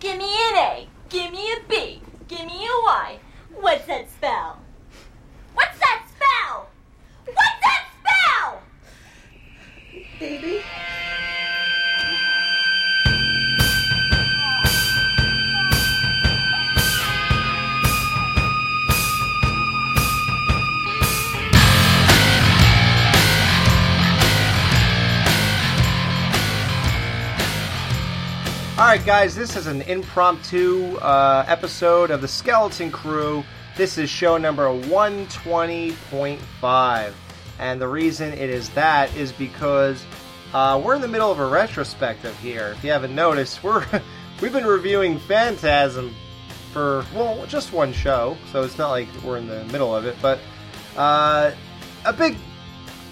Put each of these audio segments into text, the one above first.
Give guys, this is an impromptu uh, episode of the Skeleton Crew. This is show number 120.5. And the reason it is that is because uh, we're in the middle of a retrospective here. If you haven't noticed, we're we've been reviewing Phantasm for well, just one show, so it's not like we're in the middle of it. But uh, a big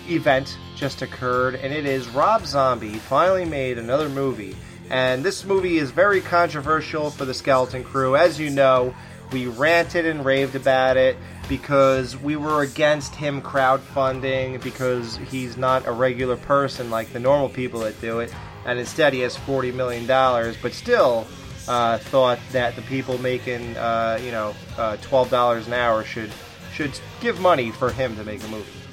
event just occurred, and it is Rob Zombie finally made another movie. And this movie is very controversial for the Skeleton Crew. As you know, we ranted and raved about it because we were against him crowdfunding because he's not a regular person like the normal people that do it. And instead, he has $40 million, but still uh, thought that the people making, uh, you know, uh, $12 an hour should, should give money for him to make a movie.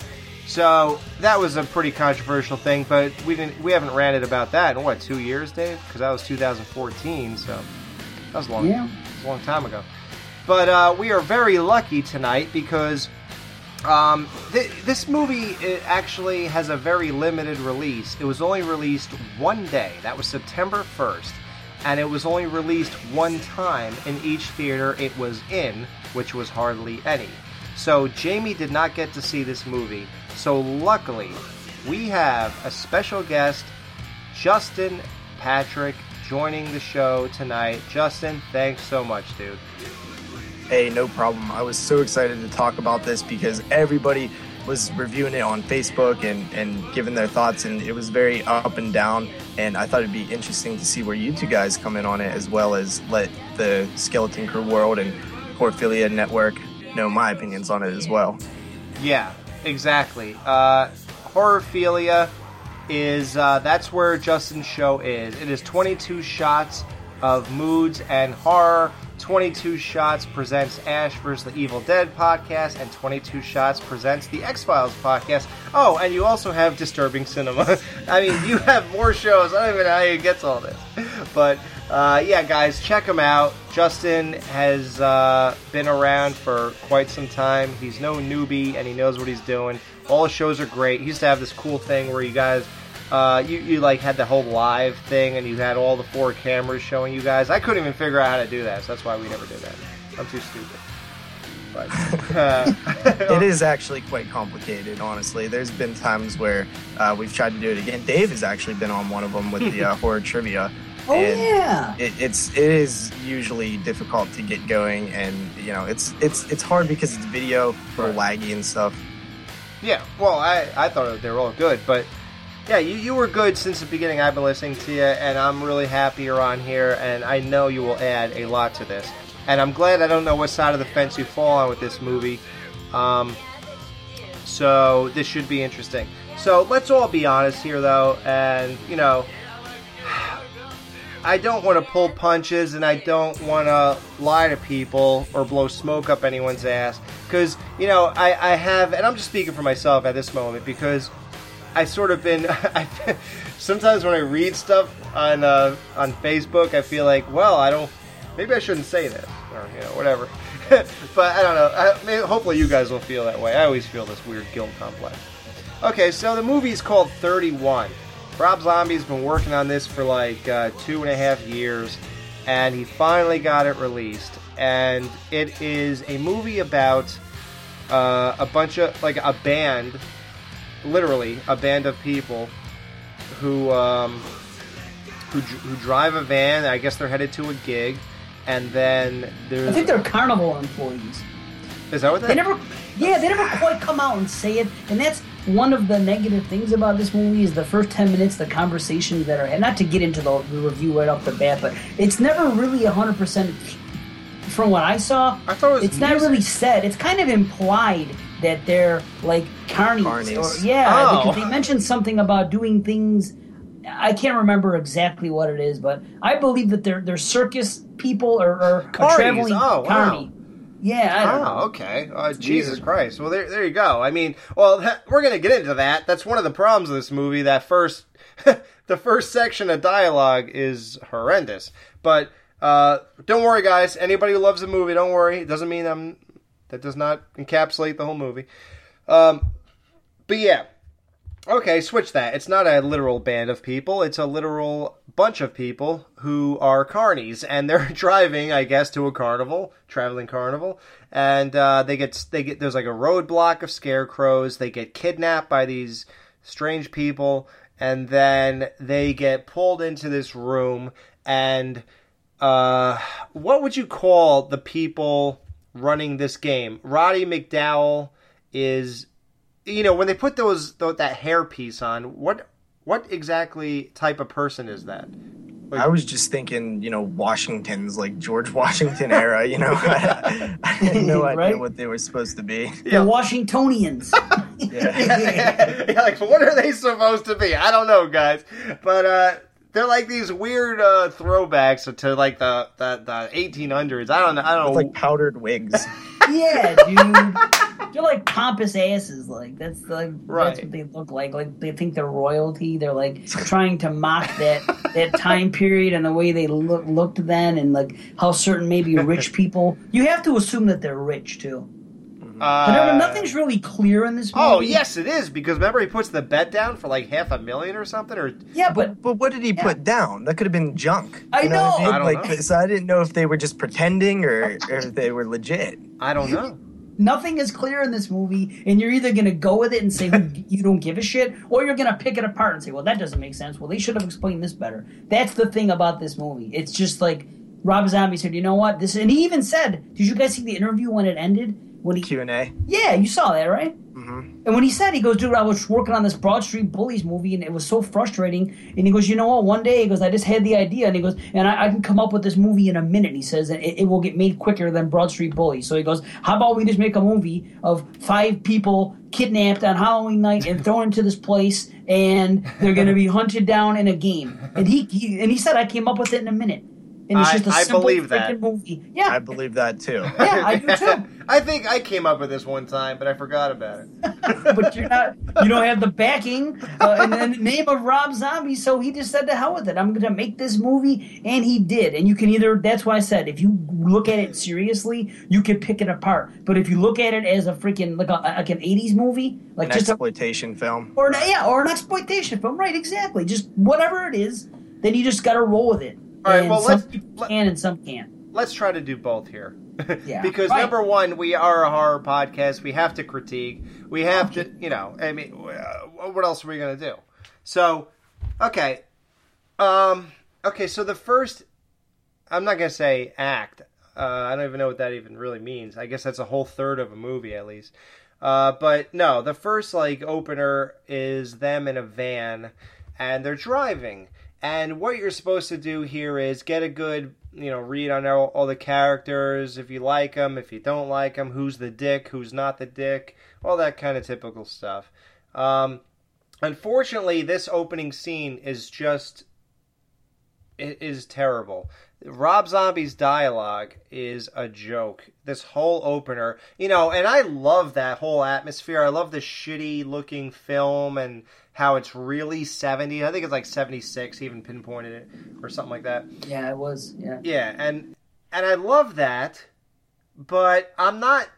So that was a pretty controversial thing, but we didn't we haven't ranted about that in what two years, Dave? Because that was 2014, so that was a long, Yeah. a long time ago. But uh, we are very lucky tonight because um, th- this movie it actually has a very limited release. It was only released one day. That was September 1st. And it was only released one time in each theater it was in, which was hardly any. So Jamie did not get to see this movie. So luckily, we have a special guest, Justin Patrick, joining the show tonight. Justin, thanks so much, dude. Hey, no problem. I was so excited to talk about this because everybody was reviewing it on Facebook and, and giving their thoughts, and it was very up and down. And I thought it'd be interesting to see where you two guys come in on it, as well as let the Skeleton Crew world and Horrorphilia Network know my opinions on it as well. Yeah, exactly. Uh, Horrorphilia is uh, that's where Justin's show is. It is 22 shots of moods and horror. 22 shots presents Ash vs. the Evil Dead podcast, and 22 shots presents the X Files podcast. Oh, and you also have Disturbing Cinema. I mean, you have more shows. I don't even know how you get to all this, but uh, yeah, guys, check him out. Justin has uh, been around for quite some time. He's no newbie, and he knows what he's doing. All his shows are great. He used to have this cool thing where you guys, uh, you, you like had the whole live thing, and you had all the four cameras showing you guys. I couldn't even figure out how to do that, so that's why we never did that. I'm too stupid. But uh, It is actually quite complicated, honestly. There's been times where uh, we've tried to do it again. Dave has actually been on one of them with the uh, horror trivia. Oh, and yeah. It, it's it is usually difficult to get going, and you know it's it's it's hard because it's video, a little laggy and stuff. Yeah, well, I, I thought they were all good, but yeah, you, you were good since the beginning. I've been listening to you, and I'm really happy you're on here, and I know you will add a lot to this. And I'm glad I don't know what side of the fence you fall on with this movie. Um, so this should be interesting. So let's all be honest here, though, and you know, I don't want to pull punches and I don't want to lie to people or blow smoke up anyone's ass. Because, you know, I, I have, and I'm just speaking for myself at this moment because I sort of been, sometimes when I read stuff on, uh, on Facebook, I feel like, well, I don't, maybe I shouldn't say this or, you know, whatever. but I don't know. I, maybe, hopefully you guys will feel that way. I always feel this weird guilt complex. Okay, so the movie is called 31. Rob Zombie's been working on this for like uh, two and a half years, and he finally got it released. And it is a movie about uh, a bunch of like a band, literally a band of people who um, who, who drive a van. I guess they're headed to a gig, and then there's I think they're carnival employees. is that what They that? never, yeah, they never quite come out and say it, and that's one of the negative things about this movie is the first ten minutes, the conversations that are, and not to get into the, the review right off the bat, but it's never really hundred percent. From what I saw, I thought it was it's not really said. It's kind of implied that they're like carnies, Carnies. or yeah, Oh. because they mentioned something about doing things I can't remember exactly what it is, but I believe that they're they're circus people or, or traveling Oh, wow. carny. Yeah, I don't know. Oh, okay. Uh, Jesus. Christ. Well, there, there you go. I mean, well, that, we're going to get into that. That's one of the problems of this movie. That first, the first section of dialogue is horrendous. But uh, don't worry, guys. Anybody who loves a movie, don't worry. It doesn't mean I'm. That does not encapsulate the whole movie. Um, but yeah. Okay, switch that. It's not a literal band of people. It's a literal bunch of people who are carnies, and they're driving, I guess, to a carnival, traveling carnival, and uh, they get they get there's like a roadblock of scarecrows. They get kidnapped by these strange people, and then they get pulled into this room. And uh, what would you call the people running this game? Roddy McDowell is you know when they put those that hair piece on what what exactly type of person is that I was just thinking, you know, Washington's like George Washington era. You know, I, had no idea Right? what they were supposed to be. The Washingtonians. Yeah. yeah, yeah, like what are they supposed to be i don't know guys but uh they're like these weird uh throwbacks to like the the, the 1800s i don't know i don't know like powdered wigs. yeah, dude. They're like pompous asses. Like that's like Right. that's what they look like. Like they think they're royalty. They're like trying to mock that that time period and the way they look looked then, and like how certain maybe rich people. You have to assume that they're rich too. uh, But no, nothing's really clear in this movie. oh yes it is because remember he puts the bet down for like half a million or something or Yeah, but But what did he put down? That could have been junk. I You what know. mean? I don't like, know. So I didn't know if they were just pretending or, or if they were legit. i don't know nothing is clear in this movie, and you're either gonna go with it and say you don't give a shit, or you're gonna pick it apart and say, well, that doesn't make sense. Well, they should have explained this better. That's the thing about this movie. It's just like Rob Zombie said, you know what? This, and he even said, did you guys see the interview when it ended? When he, Q and A. yeah, you saw that, right? Mm-hmm. And when he said, he goes, dude, I was working on this Broad Street Bullies movie, and it was so frustrating. And he goes, you know what? One day, he goes, I just had the idea, and he goes, and I, I can come up with this movie in a minute. He says, and it, it will get made quicker than Broad Street Bullies. So he goes, how about we just make a movie of five people kidnapped on Halloween night and thrown into this place, and they're going to be hunted down in a game. And he, he and he said, I came up with it in a minute. And it's I- just a I simple believe that. movie. Yeah, I believe that too. yeah, I do too. I think I came up with this one time, but I forgot about it. but you're not you don't have the backing uh, and then the name of Rob Zombie so he just said to hell with it I'm gonna make this movie and he did and you can either that's why I said if you look at it seriously you can pick it apart but if you look at it as a freaking like a, like an 80s movie like An just a, exploitation film. or an, yeah or an exploitation film right exactly just whatever it is then you just gotta roll with it All right, well, some let's- let- can and some can't let's try to do both here. Yeah. because Right. number one, we are a horror podcast. We have to critique. We have to, you know. I mean, uh, what else are we gonna do? So, okay, um, okay. So the first, I'm not gonna say act. Uh, I don't even know what that even really means. I guess that's a whole third of a movie at least. Uh, but no, the first like opener is them in a van, and they're driving. And what you're supposed to do here is get a good, you know, read on all, all the characters. If you like them, if you don't like them, who's the dick, who's not the dick, all that kind of typical stuff. Um, unfortunately, this opening scene is just it is terrible. Rob Zombie's dialogue is a joke. This whole opener, you know, and I love that whole atmosphere. I love the shitty looking film and how it's really 70. I think it's like 76, he even pinpointed it or something like that. yeah it was yeah Yeah, and and I love that, but I'm not.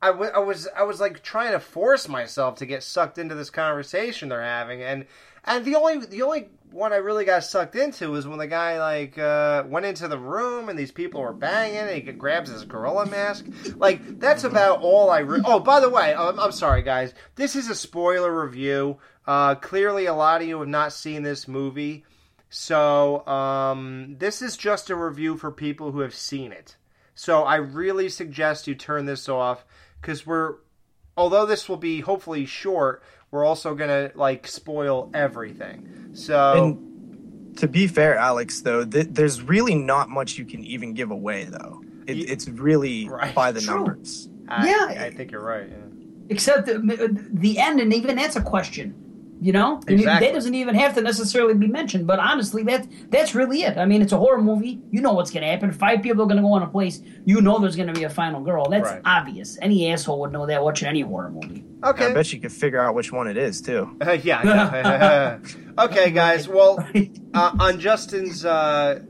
I, w- I was I was like trying to force myself to get sucked into this conversation they're having, and and the only the only one I really got sucked into was when the guy like uh, went into the room and these people were banging, and he grabs his gorilla mask. Like that's about all I. Re- oh, by the way, I'm, I'm sorry, guys. This is a spoiler review. Uh, clearly, a lot of you have not seen this movie. So, um, this is just a review for people who have seen it. So, I really suggest you turn this off because we're, although this will be hopefully short, we're also gonna like spoil everything. So, And to be fair, Alex, though, th- there's really not much you can even give away, though. It, Ye- it's really Right. by the True. numbers. I, Yeah. I think you're right. Yeah. except uh, the, uh, the end and even that's a question You know, Exactly. that doesn't even have to necessarily be mentioned. But honestly, that's that's really it. I mean, it's a horror movie. You know what's going to happen. Five people are going to go in a place. You know there's going to be a final girl. That's Right. obvious. Any asshole would know that watching any horror movie. Okay. I bet you could figure out which one it is too. Uh, yeah. yeah. okay, guys. Well, uh, on Justin's uh,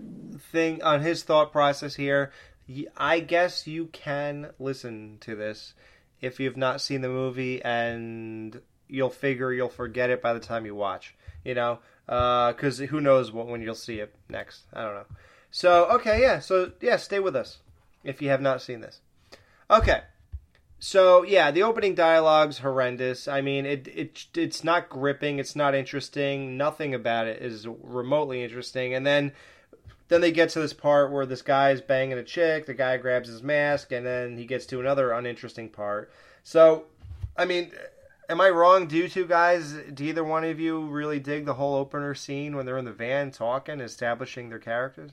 thing, on his thought process here, I guess you can listen to this if you've not seen the movie, and you'll figure you'll forget it by the time you watch. You know, uh, because who knows what, when you'll see it next? I don't know. So okay, yeah. So yeah, stay with us if you have not seen this. Okay. So yeah, the opening dialogue's horrendous. I mean, it it it's not gripping. It's not interesting. Nothing about it is remotely interesting. And then then they get to this part where this guy is banging a chick. The guy grabs his mask, and then he gets to another uninteresting part. So, I mean, am I wrong? Do you two guys? Do either one of you really dig the whole opener scene when they're in the van talking, establishing their characters?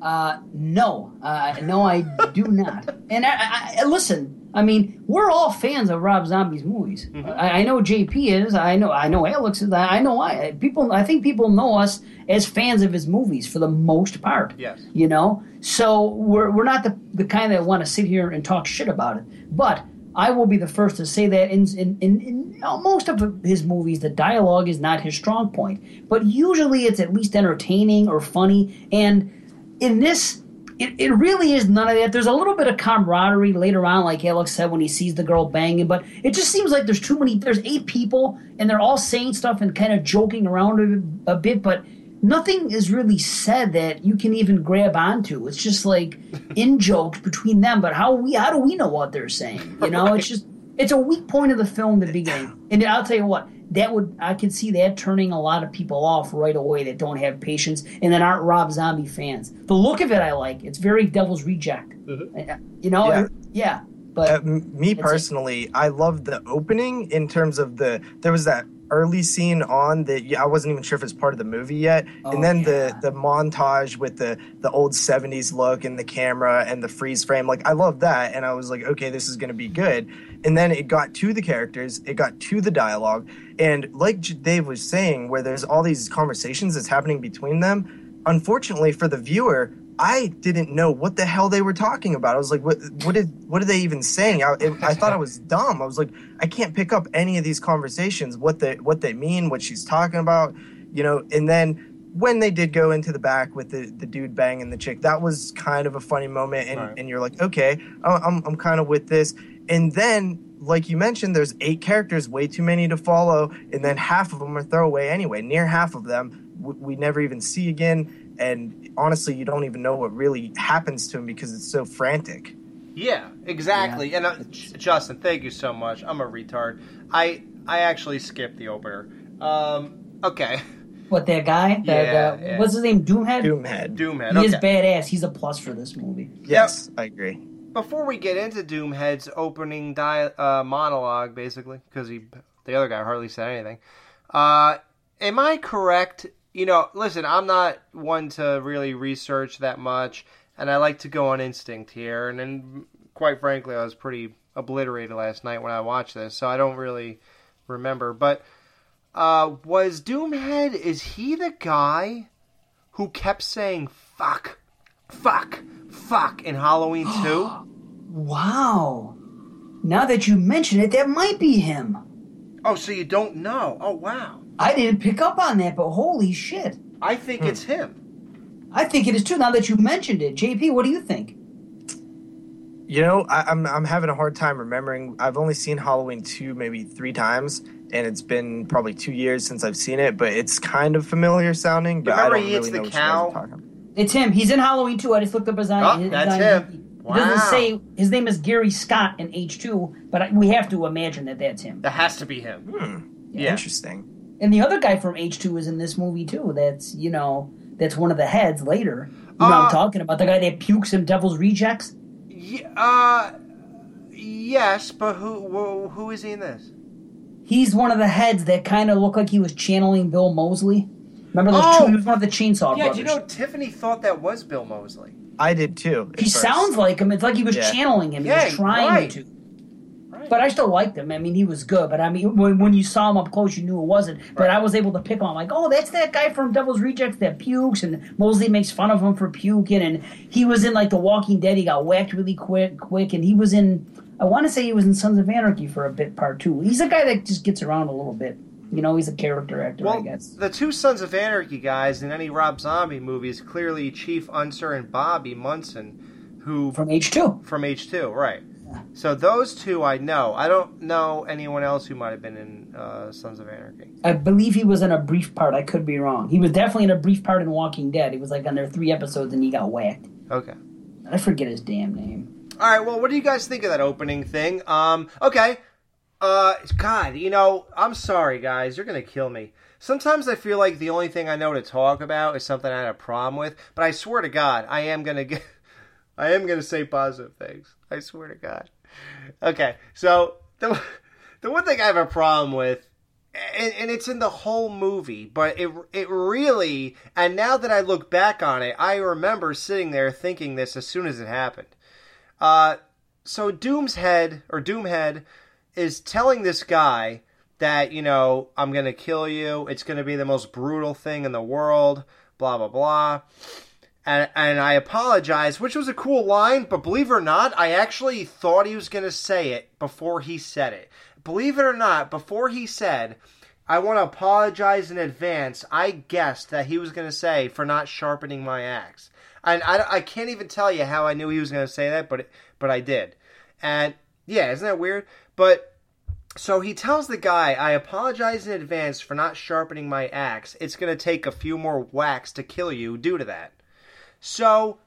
Uh, no, uh, no, I do not. And I, I, listen. I mean, we're all fans of Rob Zombie's movies. I, I know JP is. I know. I know Alex is. I, I know. I people. I think people know us as fans of his movies for the most part. Yes. You know. So we're we're not the the kind that want to sit here and talk shit about it. But I will be the first to say that in in, in, in most of his movies, the dialogue is not his strong point. But usually, it's at least entertaining or funny. And in this, it, it really is none of that. There's a little bit of camaraderie later on, like Alex said, when he sees the girl banging, but it just seems like there's too many. There's eight people, and they're all saying stuff and kind of joking around a, a bit, but nothing is really said that you can even grab onto. It's just like in jokes between them, but how we how do we know what they're saying? You know, it's just it's a weak point of the film to begin. And I'll tell you what, that would I could see that turning a lot of people off right away that don't have patience and that aren't Rob Zombie fans. The look of it I like. It's very Devil's Reject. Uh, You know, Yeah. yeah. yeah. But Uh, m- me personally, I love the opening in terms of the there was that early scene on that yeah, I wasn't even sure if it's part of the movie yet, Oh, and then yeah. the the montage with the the old '70s look and the camera and the freeze frame. Like I loved that, and I was like, okay, this is gonna be good. And then it got to the characters, it got to the dialogue, and like Dave was saying, where there's all these conversations that's happening between them. Unfortunately for the viewer, I didn't know what the hell they were talking about. I was like, what, what did, what are they even saying? I, it, I thought I was dumb. I was like, I can't pick up any of these conversations, what they, what they mean, what she's talking about, you know. And then when they did go into the back with the, the dude banging the chick, that was kind of a funny moment. And, Right. and you're like, okay, I'm, I'm kind of with this. And then, like you mentioned, there's eight characters, way too many to follow, and then half of them are throwaway anyway. Near half of them we, we never even see again, and honestly, you don't even know what really happens to him because it's so frantic. Yeah, exactly. And uh, Justin, thank you so much. I'm a retard. I I actually skipped the opener. Um, okay, what that guy? That, Yeah, uh, yeah. What's his name? Doomhead. Doomhead. Doomhead. He is badass. He's a plus for this movie. Yes, I agree. Before we get into Doomhead's opening di- uh, monologue, basically, because he the other guy hardly said anything. Uh, am I correct? You know, listen, I'm not one to really research that much, and I like to go on instinct here. And then, quite frankly, I was pretty obliterated last night when I watched this, so I don't really remember. But uh, was Doomhead? Is he the guy who kept saying "fuck, fuck, fuck" in Halloween Two? Wow. Now that you mention it, that might be him. Oh, so you don't know? Oh, wow. I didn't pick up on that, but holy shit. I think it's him. I think it is too now that you mentioned it. JP, what do you think? You know, I, I'm I'm having a hard time remembering. I've only seen Halloween two maybe three times, and it's been probably two years since I've seen it. But it's kind of familiar sounding. But remember I don't he really the know what you guys cow? are talking about. It's him. He's in Halloween 2. I just looked up his Oh, eye. his that's eye- him. It doesn't say his name is Gary Scott in H2, but I, we have to imagine that that's him. That has to be him. Hmm. Yeah. Interesting. And the other guy from H2 is in this movie too. That's, you know, that's one of the heads later. You know what Uh, I'm talking about? The guy that pukes in Devil's Rejects? Yeah, uh, yes, but who, who who is he in this? He's one of the heads that kind of looked like he was channeling Bill Moseley. Remember those Oh! two? He was one of the Chainsaw Yeah, Brothers. do you know Tiffany thought that was Bill Moseley? I did too. he first. sounds like him. It's like he was Yeah. channeling him. He Yeah, was trying right. to. Right. But I still liked him. I mean, he was good. But I mean, when, when you saw him up close, you knew it wasn't. But I was able to pick on, like, oh, that's that guy from Devil's Rejects that pukes, and Moseley makes fun of him for puking, and he was in like The Walking Dead. He got whacked really quick, quick, and he was in. I want to say he was in Sons of Anarchy for a bit part two. He's a guy that just gets around a little bit. You know, he's a character actor, I guess. the two Sons of Anarchy guys in any Rob Zombie movie is clearly Chief Unser and Bobby Munson, who From H two. from H two, right? So those two I know. I don't know anyone else who might have been in uh, Sons of Anarchy. I believe he was in a brief part. I could be wrong. He was definitely in a brief part in Walking Dead. He was like on their three episodes, and he got whacked. Okay. I forget his damn name. All right. Well, what do you guys think of that opening thing? Um. Okay. Uh. God, you know, I'm sorry, guys. You're gonna kill me. Sometimes I feel like the only thing I know to talk about is something I had a problem with. But I swear to God, I am gonna get. I am gonna say positive things. I swear to God. Okay. So the the one thing I have a problem with and, and it's in the whole movie, but it it really and now that I look back on it, I remember sitting there thinking this as soon as it happened. Uh, so Doom's head or Doomhead is telling this guy that you know I'm gonna kill you. It's gonna be the most brutal thing in the world. Blah blah blah. And, and I apologize, which was a cool line, but believe it or not, I actually thought he was going to say it before he said it. Believe it or not, before he said, I want to apologize in advance, I guessed that he was going to say, for not sharpening my axe. And I, I can't even tell you how I knew he was going to say that, but, but I did. And yeah, isn't that weird? But so he tells the guy, I apologize in advance for not sharpening my axe. It's going to take a few more whacks to kill you due to that. So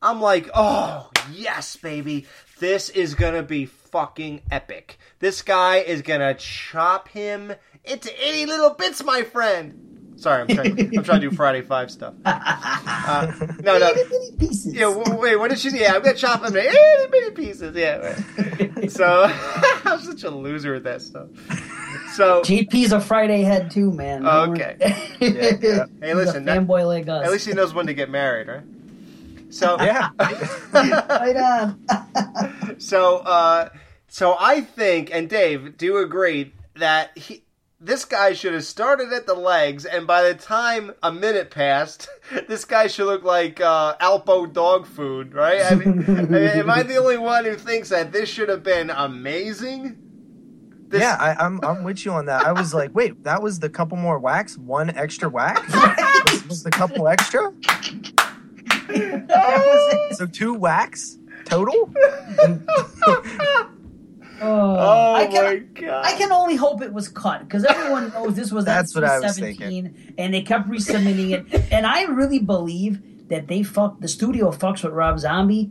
I'm like, oh, yes, baby. This is going to be fucking epic. This guy is going to chop him into itty little bits, my friend. Sorry, I'm trying, I'm trying to do Friday Five stuff. Uh, no, no. Pieces. Yeah, w- wait, what did she? Yeah, I'm to chop him into bitty pieces. Yeah. right. So I'm such a loser at that stuff. So JP's a Friday head too, man. Okay. Yeah, yeah. Hey, listen, that- fanboy like us. at least he knows when to get married, right? So Yeah. right on. so uh so I think and Dave, do you agree that he this guy should have started at the legs, and by the time a minute passed, this guy should look like uh, Alpo dog food, right? I mean, I mean, am I the only one who thinks that this should have been amazing? This, yeah, I, I'm I'm with you on that. I was like, wait, that was the couple more whacks, one extra whacks. was, was the couple extra? So two whacks total? Oh, I can, my god! I can only hope it was cut because everyone knows this was That's what I was 17 and they kept resubmitting it. And I really believe that they fuck the studio fucks with Rob Zombie.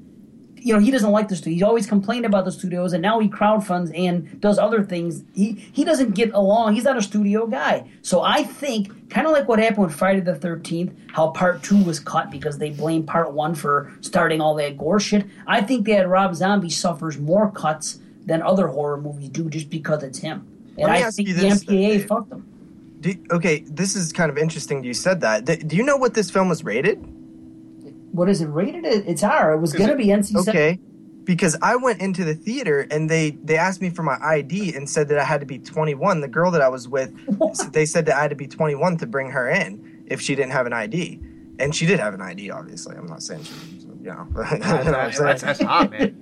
You know, he doesn't like the studio. He's always complained about the studios, and now he crowdfunds and does other things. He he doesn't get along. He's not a studio guy. So I think, kind of like what happened with Friday the Thirteenth, how Part Two was cut because they blamed Part One for starting all that gore shit. I think that Rob Zombie suffers more cuts than other horror movies do just because it's him. And Let me I ask think you the this, MPAA Dave. Uh, fucked him. Do, okay, this is kind of interesting. You said that. Do, do you know what this film was rated? What is it rated? It's R. It was going to be NC. Okay, because I went into the theater and they they asked me for my ID and said that I had to be 21. The girl that I was with, they said that I had to be 21 to bring her in if she didn't have an ID, and she did have an ID. Obviously, I'm not saying she, you know, you know that's, that's, that's hot, man.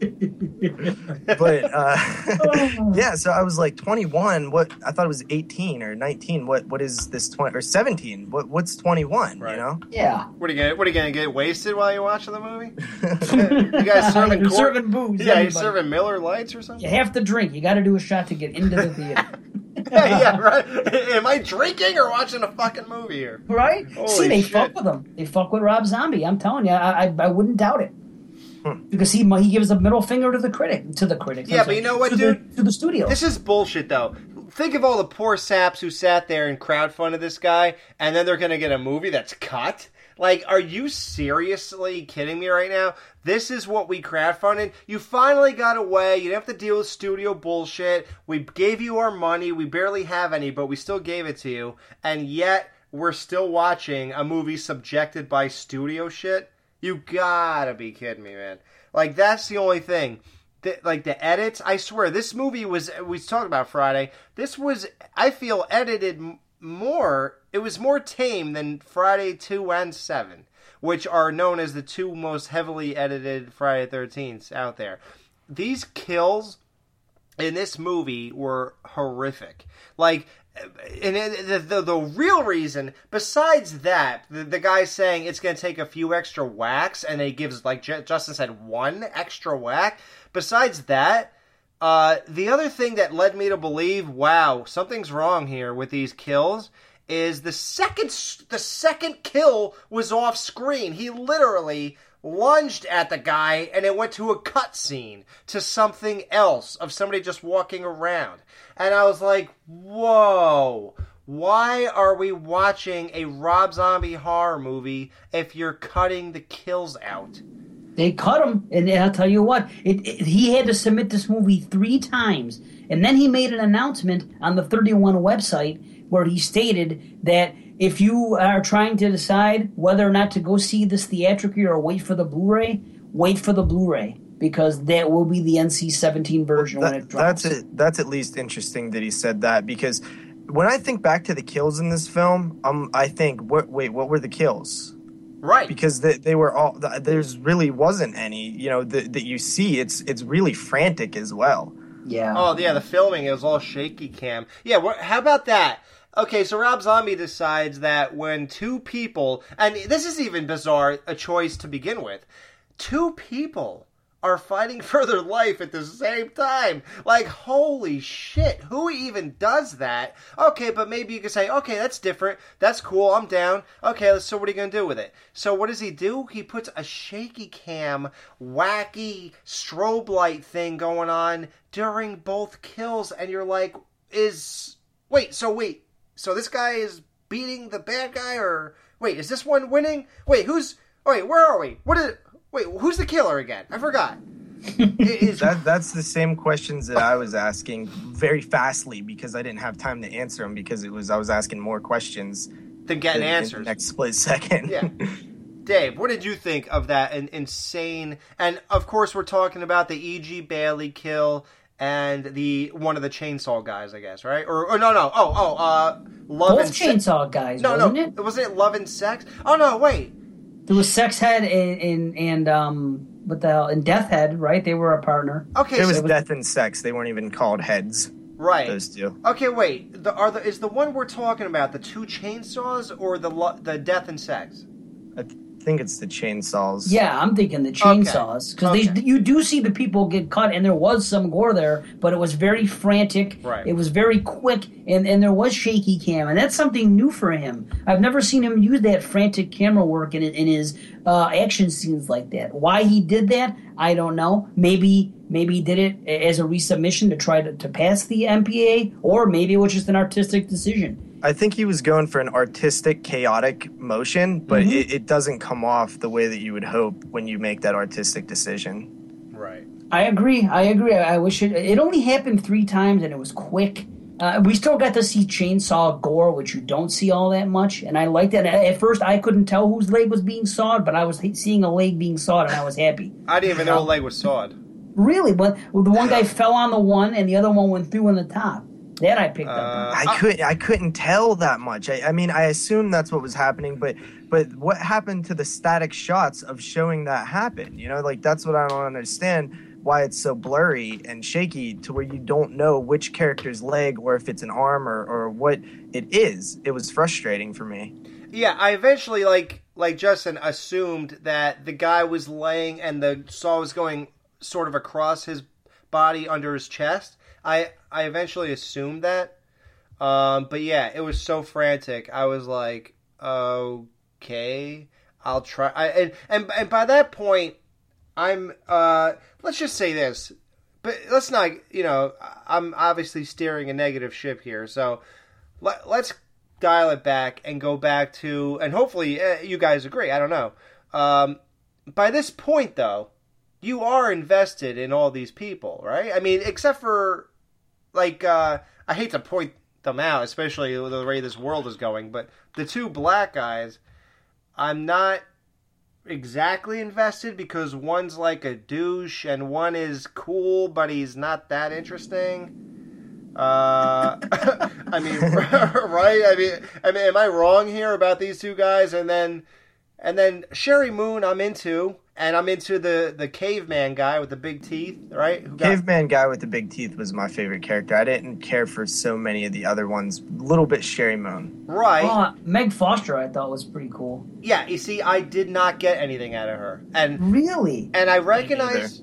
but uh, yeah. So I was like 21. What I thought it was 18 or 19. What what is this 20 or 17? What what's 21? Right. You know. Yeah. What are you gonna What are you gonna get wasted while you're watching the movie? you guys serving You're serving booze. Yeah, you everybody. serving Miller Lights or something? You have to drink. You got to do a shot to get into the theater. yeah, right. Am I drinking or watching a fucking movie here? Right? Holy See, they shit. fuck with him. They fuck with Rob Zombie. I'm telling you, I, I, I wouldn't doubt it. Hmm. Because he he gives a middle finger to the critic, to the critics. I'm Yeah, but sorry, you know what, to the- dude? to the studio. This is bullshit, though. Think of all the poor saps who sat there and crowdfunded this guy, and then they're gonna get a movie that's cut. Like, are you seriously kidding me right now? This is what we crowdfunded. You finally got away. You didn't have to deal with studio bullshit. We gave you our money. We barely have any, but we still gave it to you. And yet, we're still watching a movie subjected by studio shit. You gotta be kidding me, man. Like, that's the only thing. the, like the edits. I swear, this movie was we talked about Friday. This was I feel edited more. It was more tame than Friday two and seven, which are known as the two most heavily edited Friday Thirteenths out there. These kills in this movie were horrific. Like, and it, the, the the real reason, besides that, the, the guy saying it's going to take a few extra whacks, and he gives like J- Justin said one extra whack. Besides that, uh, the other thing that led me to believe, wow, something's wrong here with these kills, is the second the second kill was off screen. He literally lunged at the guy and it went to a cut scene to something else of somebody just walking around. And I was like, whoa. Why are we watching a Rob Zombie horror movie if you're cutting the kills out? They cut him, and I'll tell you what, it, it, he had to submit this movie three times, and then he made an announcement on the 31 website where he stated that if you are trying to decide whether or not to go see this theatrically or wait for the Blu-ray, wait for the Blu-ray because that will be the NC-17 version That- when it drops. That's it. That's at least interesting that he said that because when I think back to the kills in this film, um, I think, what, wait, what were the kills? Right. Because they, they were all. There's really wasn't any, you know, that, that you see. It's it's really frantic as well. Yeah. Oh yeah, the filming it was all shaky cam. Yeah, what, how about that? Okay, so Rob Zombie decides that when two people, and this is even bizarre, a choice to begin with, two people are fighting for their life at the same time. Like, holy shit, who even does that? Okay, but maybe you could say, okay, that's different. That's cool. I'm down. Okay, so what are you going to do with it? So, what does he do? He puts a shaky cam, wacky strobe light thing going on during both kills, and you're like, is. Wait, so wait. So this guy is beating the bad guy, or. Wait, is this one winning? Wait, who's. Oh, wait, where are we? What is. Wait, who's the killer again? I forgot. It is That that's the same questions that I was asking very fastly because I didn't have time to answer them because it was I was asking more questions than getting in- in the answers. next split second. Yeah. Dave, what did you think of that in, insane? And of course, we're talking about the E.G. Daily kill and the one of the chainsaw guys, I guess, right? Or, or no, no, oh, oh, uh, love Both and Se- chainsaw guys, No, wasn't no, it? wasn't it love and sex? Oh no, wait. There was Sex Head and, and, and um, what the hell, and Death Head, right? They were a partner. Okay, It was so, death and sex. They weren't even called heads. right. Those two. Okay, wait. The, are the is the one we're talking about the two chainsaws or the lo- the death and sex? I think it's the chainsaws. Yeah, I'm thinking the chainsaws because Okay. they you do see the people get cut, and there was some gore there, but it was very frantic. Right. It was very quick, and and there was shaky cam, and that's something new for him. I've never seen him use that frantic camera work in in his uh, action scenes like that. Why he did that, I don't know. Maybe maybe he did it as a resubmission to try to, to pass the MPA, or maybe it was just an artistic decision. I think he was going for an artistic, chaotic motion, but Mm-hmm. it, it doesn't come off the way that you would hope when you make that artistic decision. Right. I agree. I agree. I wish it. It only happened three times, and it was quick. Uh, we still got to see chainsaw gore, which you don't see all that much, and I liked that. At at first, I couldn't tell whose leg was being sawed, but I was seeing a leg being sawed, and I was happy. I didn't even know a leg was sawed. Really, but well, the one guy fell on the one, and the other one went through in the top. That I picked up. Uh, I couldn't. I couldn't tell that much. I, I mean, I assumed that's what was happening, but but what happened to the static shots of showing that happen? You know, like that's what I don't understand. Why it's so blurry and shaky to where you don't know which character's leg or if it's an arm or, or what it is. It was frustrating for me. Yeah, I eventually like like Justin assumed that the guy was laying and the saw was going sort of across his body under his chest. I I eventually assumed that. Um, but yeah, it was so frantic. I was like, okay, I'll try. I, and, and and by that point, I'm. Uh, let's just say this, but let's not. You know, I'm obviously steering a negative ship here, so let, let's dial it back and go back to, and hopefully uh, you guys agree. I don't know. Um, by this point, though, you are invested in all these people, right? I mean, except for like uh, I hate to point them out, especially the way this world is going, but the two black guys, I'm not exactly invested because one's like a douche and one is cool, but he's not that interesting. Uh, I mean, right? I mean, I mean, am I wrong here about these two guys? And then, and then Sheri Moon, I'm into, and I'm into the the caveman guy with the big teeth, right? Who got- Caveman guy with the big teeth was my favorite character. I didn't care for so many of the other ones. A little bit Sheri Moon. right? Oh, Meg Foster, I thought was pretty cool. yeah. You see, I did not get anything out of her, and Really? and I recognize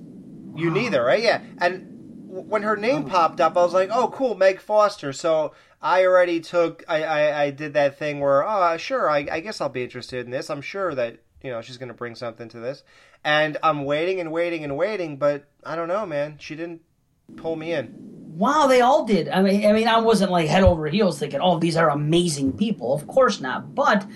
you neither, right? Yeah, and when her name oh. popped up, I was like, "Oh, cool, Meg Foster." So I already took, I, I, I did that thing where, oh, sure, I, I guess I'll be interested in this. I'm sure that you know she's going to bring something to this, and I'm waiting and waiting and waiting, but I don't know, man. She didn't pull me in. Wow, they all did. I mean, I mean, I wasn't like head over heels thinking, "Oh, these are amazing people." Of course not. But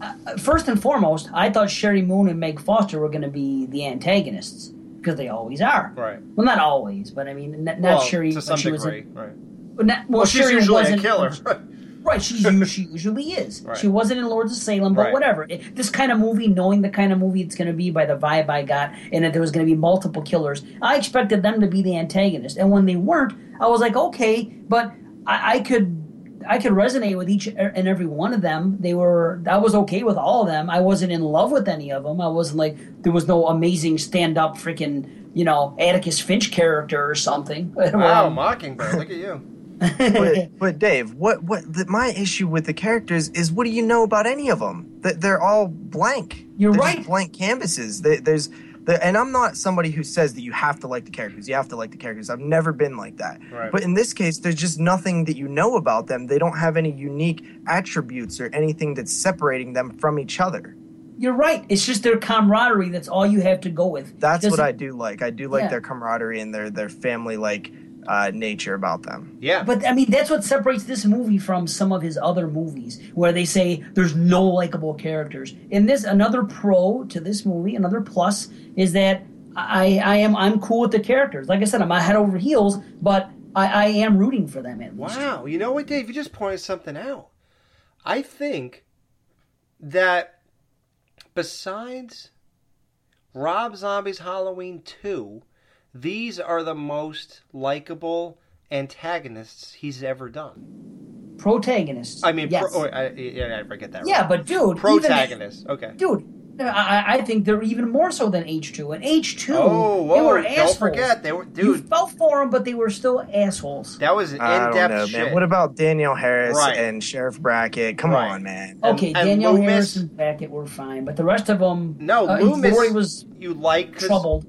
uh, first and foremost, I thought Sheri Moon and Meg Foster were going to be the antagonists because they always are. Right. Well, not always, but I mean, n- not well, Sheri. to some she was degree, in- right? not, well, Well, she's Sheri usually a killer. Right, she's she usually is. Right. She wasn't in Lords of Salem, but Right. whatever. It, this kind of movie, knowing the kind of movie it's going to be by the vibe I got, and that there was going to be multiple killers, I expected them to be the antagonist. And when they weren't, I was like, okay, but I, I could. I could resonate with each and every one of them. They were, I was okay with all of them. I wasn't in love with any of them. I wasn't like, there was no amazing stand up freaking, you know, Atticus Finch character or something. Wow, Mockingbird, look at you. But, but Dave, what what the, my issue with the characters is what do you know about any of them? That they're all blank. You're They're right. blank canvases. They, there's the, and I'm not somebody who says that you have to like the characters. You have to like the characters. I've never been like that. Right. But in this case, there's just nothing that you know about them. They don't have any unique attributes or anything that's separating them from each other. You're right. It's just their camaraderie. That's all you have to go with. That's what I do like. I do like Yeah. their camaraderie and their their family like uh, nature about them. Yeah, But I mean, that's what separates this movie from some of his other movies, where they say there's no likable characters. In this, another pro to this movie, another plus is that I, I am I'm cool with the characters. Like I said, I'm not head over heels, but I, I am rooting for them at least. Wow, you know what, Dave? You just pointed something out. I think that besides Rob Zombie's Halloween 2, these are the most likable antagonists he's ever done. Protagonists. I mean, yes. pro, oh, I, yeah, I forget that. yeah, right. but dude, even- protagonists. okay. dude. I, I think they're even more so than H two. And H two, Oh, they whoa! were Don't assholes. forget, they were You dude. felt for them, but they were still assholes. That was in depth know, shit. man. What about Danielle Harris Right. and Sheriff Brackett? Come Right. on, man. Okay, and Danielle Loomis- Harris and Brackett were fine, but the rest of them. No, uh, Loomis Laurie was you like troubled.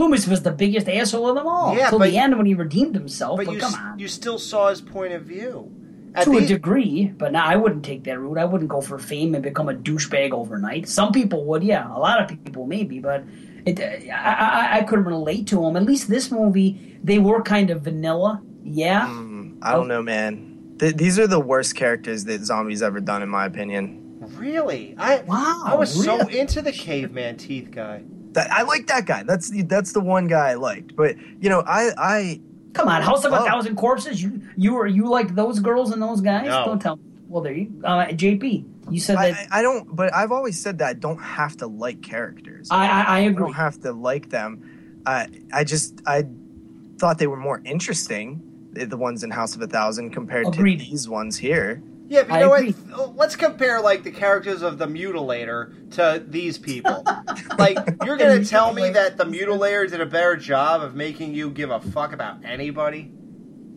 Loomis was the biggest asshole of them all. Yeah, till but- the end when he redeemed himself. But, but you come on, you still saw his point of view. At to a degree. But now I wouldn't take that route. I wouldn't go for fame and become a douchebag overnight. Some people would, yeah. A lot of people maybe, but it, I, I, I couldn't relate to him. At least this movie, they were kind of vanilla. Yeah. Mm, I don't know, man. Th- these are the worst characters that zombies ever done, in my opinion. Really? I Wow, I was so into the caveman teeth guy. That, I like that guy. That's the, that's the one guy I liked. But you know, I I Come on, House of a Oh. Thousand Corpses. You you were you like those girls and those guys? No. Don't tell. me. Well, there you. Uh, JP, you said I, that. I I don't. But I've always said that I don't have to like characters. I I, I I agree. don't have to like them. I I just I thought they were more interesting. The the ones in House of a Thousand compared Agreed. to these ones here. Yeah, but you I know agree. what? Let's compare like the characters of the Mutilator to these people. like you're gonna tell me that the Mutilator did a better job of making you give a fuck about anybody?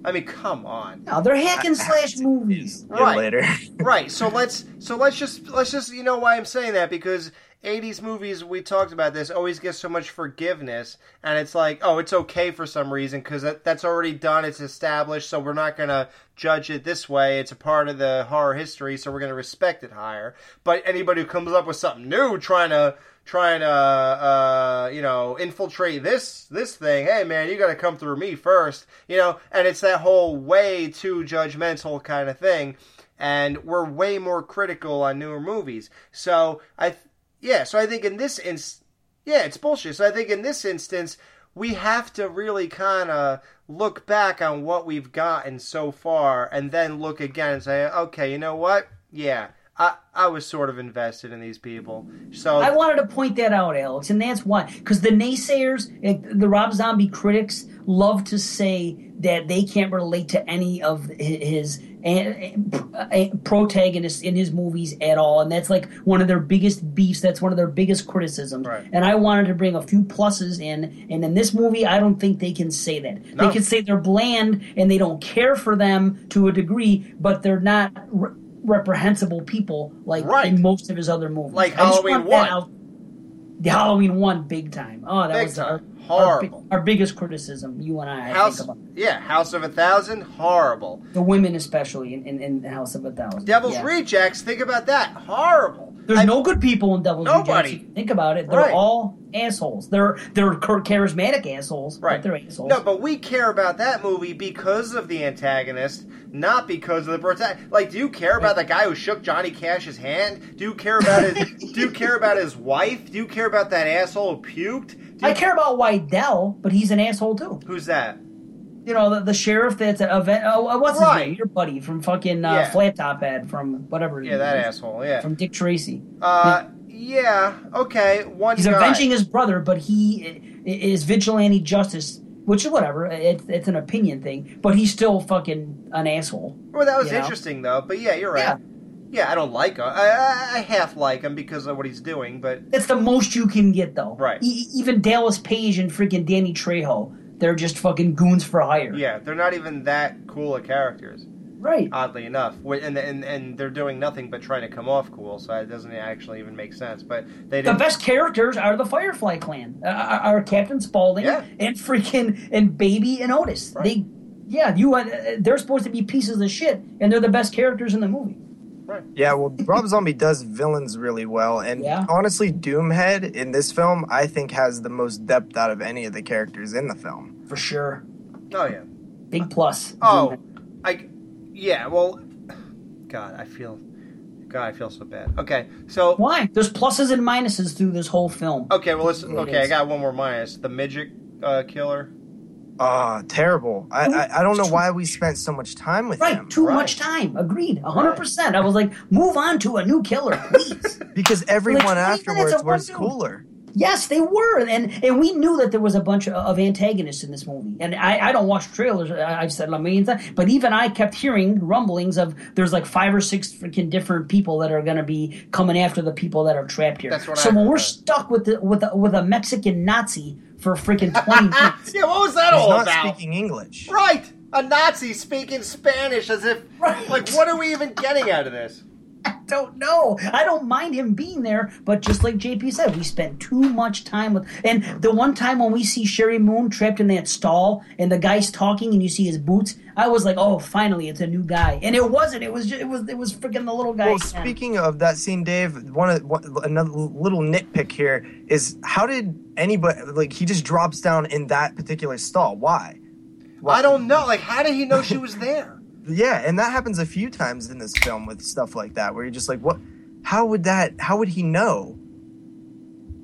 I mean, come on. No, they're hack and slash movies. Right. Later. right so let's so let's just let's just you know why i'm saying that because 80s movies we talked about this always get so much forgiveness and it's like oh it's okay for some reason because that, that's already done it's established so we're not going to judge it this way it's a part of the horror history so we're going to respect it higher. But anybody who comes up with something new trying to trying to uh, you know infiltrate this this thing hey man you got to come through me first you know? And it's that whole way too judgmental kind of thing and we're way more critical on newer movies. So i yeah so i think in this instance yeah it's bullshit so i think in this instance we have to really kind of look back on what we've gotten so far and then look again and say okay you know what yeah I I was sort of invested in these people. So I wanted to point that out, Alex, and that's why. Because the naysayers, the Rob Zombie critics, love to say that they can't relate to any of his eh, protagonists in his movies at all, and that's like one of their biggest beefs. That's one of their biggest criticisms. Right. And I wanted to bring a few pluses in, and in this movie, I don't think they can say that. No. They can say they're bland and they don't care for them to a degree, but they're not. Re- reprehensible people like Right. in most of his other movies. Like I Halloween one. The Halloween one, big time. Oh, that Big was. Our, Horrible. Our, our biggest criticism, you and I, I House, think about yeah, House of a Thousand, horrible. the women, especially in, in, in House of a Thousand. Devil's Yeah. Rejects, think about that, horrible. There's I- no good people in Devil's Nobody. Rejects. Think about it. They're Right. all assholes. They're they're charismatic assholes, Right. but they're assholes. No, but we care about that movie because of the antagonist, not because of the protagonist. Like, do you care about the guy who shook Johnny Cash's hand? Do you care about his? do you care about his wife? Do you care about that asshole who puked? Do you, I care about Wydell, but he's an asshole too. Who's that? You know, the, the sheriff that's a event. Oh, what's his name? Your buddy from fucking uh, Yeah. Flat Top Head from whatever. Yeah, that asshole. Yeah. from Dick Tracy. Uh, yeah. Okay. One He's guy. avenging his brother, but he is vigilante justice, which is whatever. It's, it's an opinion thing, but he's still fucking an asshole. Well, that was you know? interesting though. But yeah, you're right. Yeah. Yeah, I don't like him. I, I, I half like him because of what he's doing, but That's the most you can get, though. Right. E- even Dallas Page and freaking Danny Trejo, they're just fucking goons for hire. yeah, they're not even that cool of characters. Right. oddly enough, and and and they're doing nothing but trying to come off cool, so it doesn't actually even make sense. But they the didn't. best characters are the Firefly Clan, uh, are Captain Spaulding Yeah. and freaking and Baby and Otis. Right. They, yeah, you. Uh, they're supposed to be pieces of shit, and they're the best characters in the movie. Yeah, well, Rob Zombie does villains really well, and Yeah. honestly, Doomhead in this film, I think, has the most depth out of any of the characters in the film. For sure. oh yeah. Big plus. Oh, I. Yeah. Well, God, I feel. God, I feel so bad. Okay, so Why? There's pluses and minuses through this whole film. okay, well, let's. It Okay, I got one more minus. The midget uh, killer. Ah, terrible. I, I I don't know why we spent so much time with Right, him. too Right. much time. Agreed, hundred percent. I was like, move on to a new killer, please. Because everyone 20 minutes afterwards was dude. cooler. Yes, they were, and and we knew that there was a bunch of, of antagonists in this movie. And I, I don't watch trailers. I, I've said it a million times, but even I kept hearing rumblings of there's like five or six freaking different people that are going to be coming after the people that are trapped here. That's what so I when we're heard. stuck with the, with a, with a Mexican Nazi for freaking twenty minutes. Yeah, what was that He's all not about? speaking English. Right, a Nazi speaking Spanish as if. Right. Like, what are we even getting out of this? don't know. I don't mind him being there, but just like JP said, we spent too much time with. And the one time when we see Sheri Moon trapped in that stall, and the guy's talking, and you see his boots, I was like, "Oh, finally, it's a new guy." And it wasn't. It was. Just, it was. It was freaking the little guy. Well, again. speaking of that scene, Dave, one of one, another little nitpick here is how did anybody like he just drops down in that particular stall? Why? I don't know. Like, how did he know she was there? Yeah, and that happens a few times in this film with stuff like that, where you're just like, what? How would that? How would he know?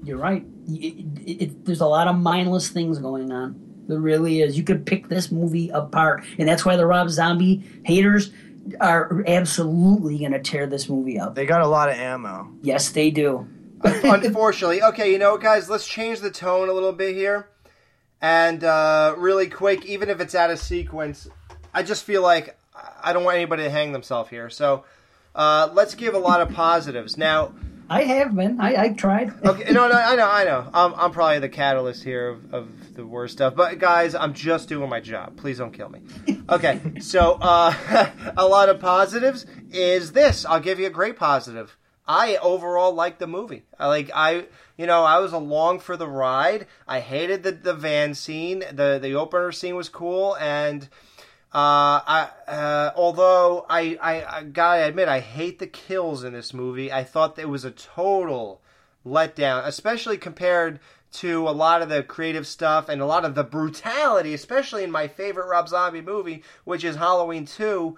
You're right. It- it- it- there's a lot of mindless things going on. There really is. You could pick this movie apart, and that's why the Rob Zombie haters are absolutely going to tear this movie up. They got a lot of ammo. Yes, they do. Unfortunately, okay, you know what, guys? Let's change the tone a little bit here, and uh, really quick, even if it's out of sequence, I just feel like I don't want anybody to hang themselves here. So uh, let's give a lot of positives now. I have been. I, I tried. Okay, no, no, I know, I know. I'm, I'm probably the catalyst here of, of the worst stuff. But guys, I'm just doing my job. Please don't kill me. Okay, so uh, a lot of positives is this. I'll give you a great positive. I overall like the movie. I like I you know I was along for the ride. I hated the the van scene. the The opener scene was cool and. Uh, I uh, although I, I I gotta admit I hate the kills in this movie. I thought it was a total letdown, especially compared to a lot of the creative stuff and a lot of the brutality, especially in my favorite Rob Zombie movie, which is Halloween Two.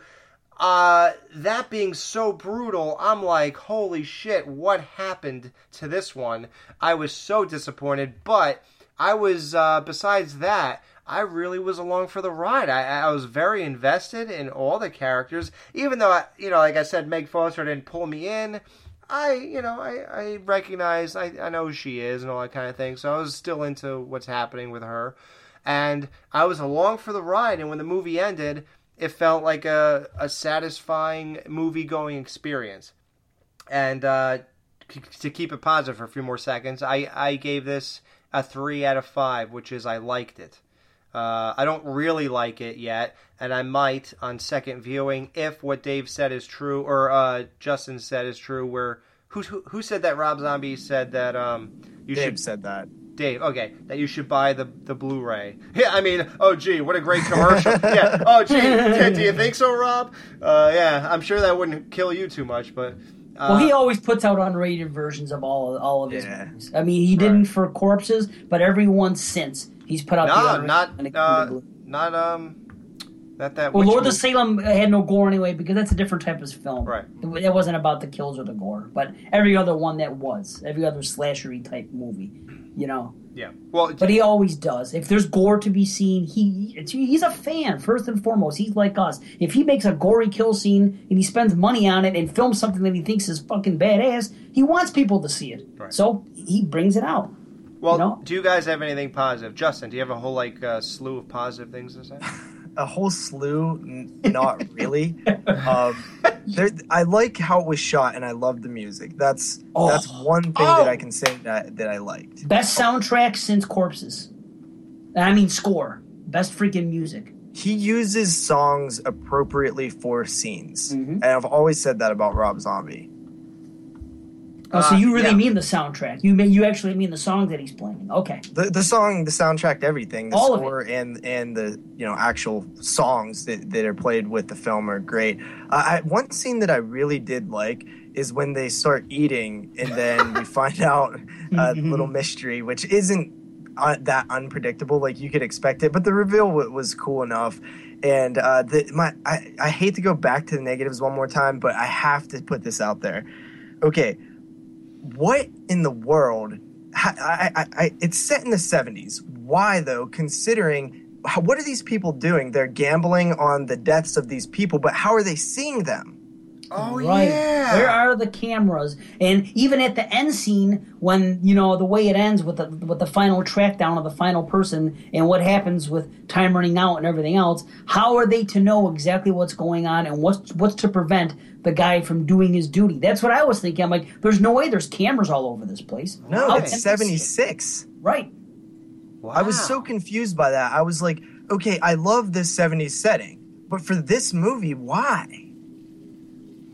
Uh, that being so brutal, I'm like, holy shit, what happened to this one? I was so disappointed, but I was uh, besides that. I really was along for the ride. I, I was very invested in all the characters, even though I, you know, like I said, Meg Foster didn't pull me in. I, you know, I, I recognize, I, I know who she is and all that kind of thing. So I was still into what's happening with her, and I was along for the ride. And when the movie ended, it felt like a, a satisfying movie going experience. And uh, c- to keep it positive for a few more seconds, I, I gave this a three out of five, which is I liked it. Uh, I don't really like it yet, and I might on second viewing if what Dave said is true or uh, Justin said is true. Where who who said that Rob Zombie said that um you Dave should said that. Dave okay that you should buy the the Blu-ray. Yeah, I mean, oh gee, what a great commercial. yeah, oh gee, yeah, do you think so, Rob? Uh, yeah, I'm sure that wouldn't kill you too much, but. Uh, Well, he always puts out unrated versions of all of, all of his Yeah. movies. I mean, he didn't for Corpses, but every one since he's put out no, unrated not uh, not um, not that. Well, Lord of? Salem had no gore anyway because that's a different type of film. Right. It it wasn't about the kills or the gore, but every other one that was, every other slashery type movie, you know. Yeah. Well, But he always does. If there's gore to be seen, he he's a fan first and foremost. He's like us. If he makes a gory kill scene and he spends money on it and films something that he thinks is fucking badass, he wants people to see it. Right. So he brings it out. Well, No. do you guys have anything positive? Justin, do you have a whole like uh, slew of positive things to say? a whole slew n- not really um there i like how it was shot and i love the music that's Oh. that's one thing Oh. that i can say that that i liked Best soundtrack since Corpses. I mean score. Best freaking music. he uses songs appropriately for scenes Mhm. and i've always said that about rob zombie Oh, so Uh, you really yeah. mean the soundtrack? You mean you actually mean the song that he's playing? Okay. the, the song the soundtrack everything the All of it. score and and the you know actual songs that, that are played with the film are great uh, I, one scene that i really did like is when they start eating and then we find out a little mystery which isn't uh, that unpredictable like you could expect it but the reveal w- was cool enough and uh, the, my I, I hate to go back to the negatives one more time but i have to put this out there okay what in the world I, I, I, it's set in the 70s why though considering what are these people doing? They're gambling on the deaths of these people but how are they seeing them Oh right. yeah. Where are the cameras? And even at the end scene, when you know the way it ends with the with the final track down of the final person and what happens with time running out and everything else, how are they to know exactly what's going on and what's what's to prevent the guy from doing his duty? That's what I was thinking. I'm like, there's no way there's cameras all over this place. no How it's can they see it? 76 Right. wow. i was so confused by that i was like okay i love this 70s setting but for this movie why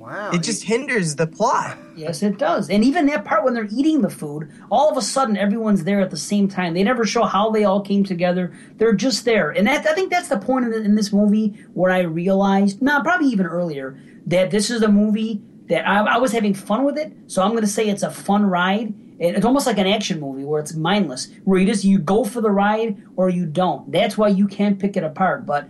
wow. it just hinders the plot Yes, it does. And even that part when they're eating the food, all of a sudden everyone's there at the same time. They never show how they all came together. They're just there. And that, I think that's the point in, the, in this movie where I realized, nah, probably even earlier, that this is a movie that I, I was having fun with it. So I'm going to say it's a fun ride. And It's almost like an action movie where it's mindless, where you just you go for the ride or you don't. That's why you can't pick it apart. But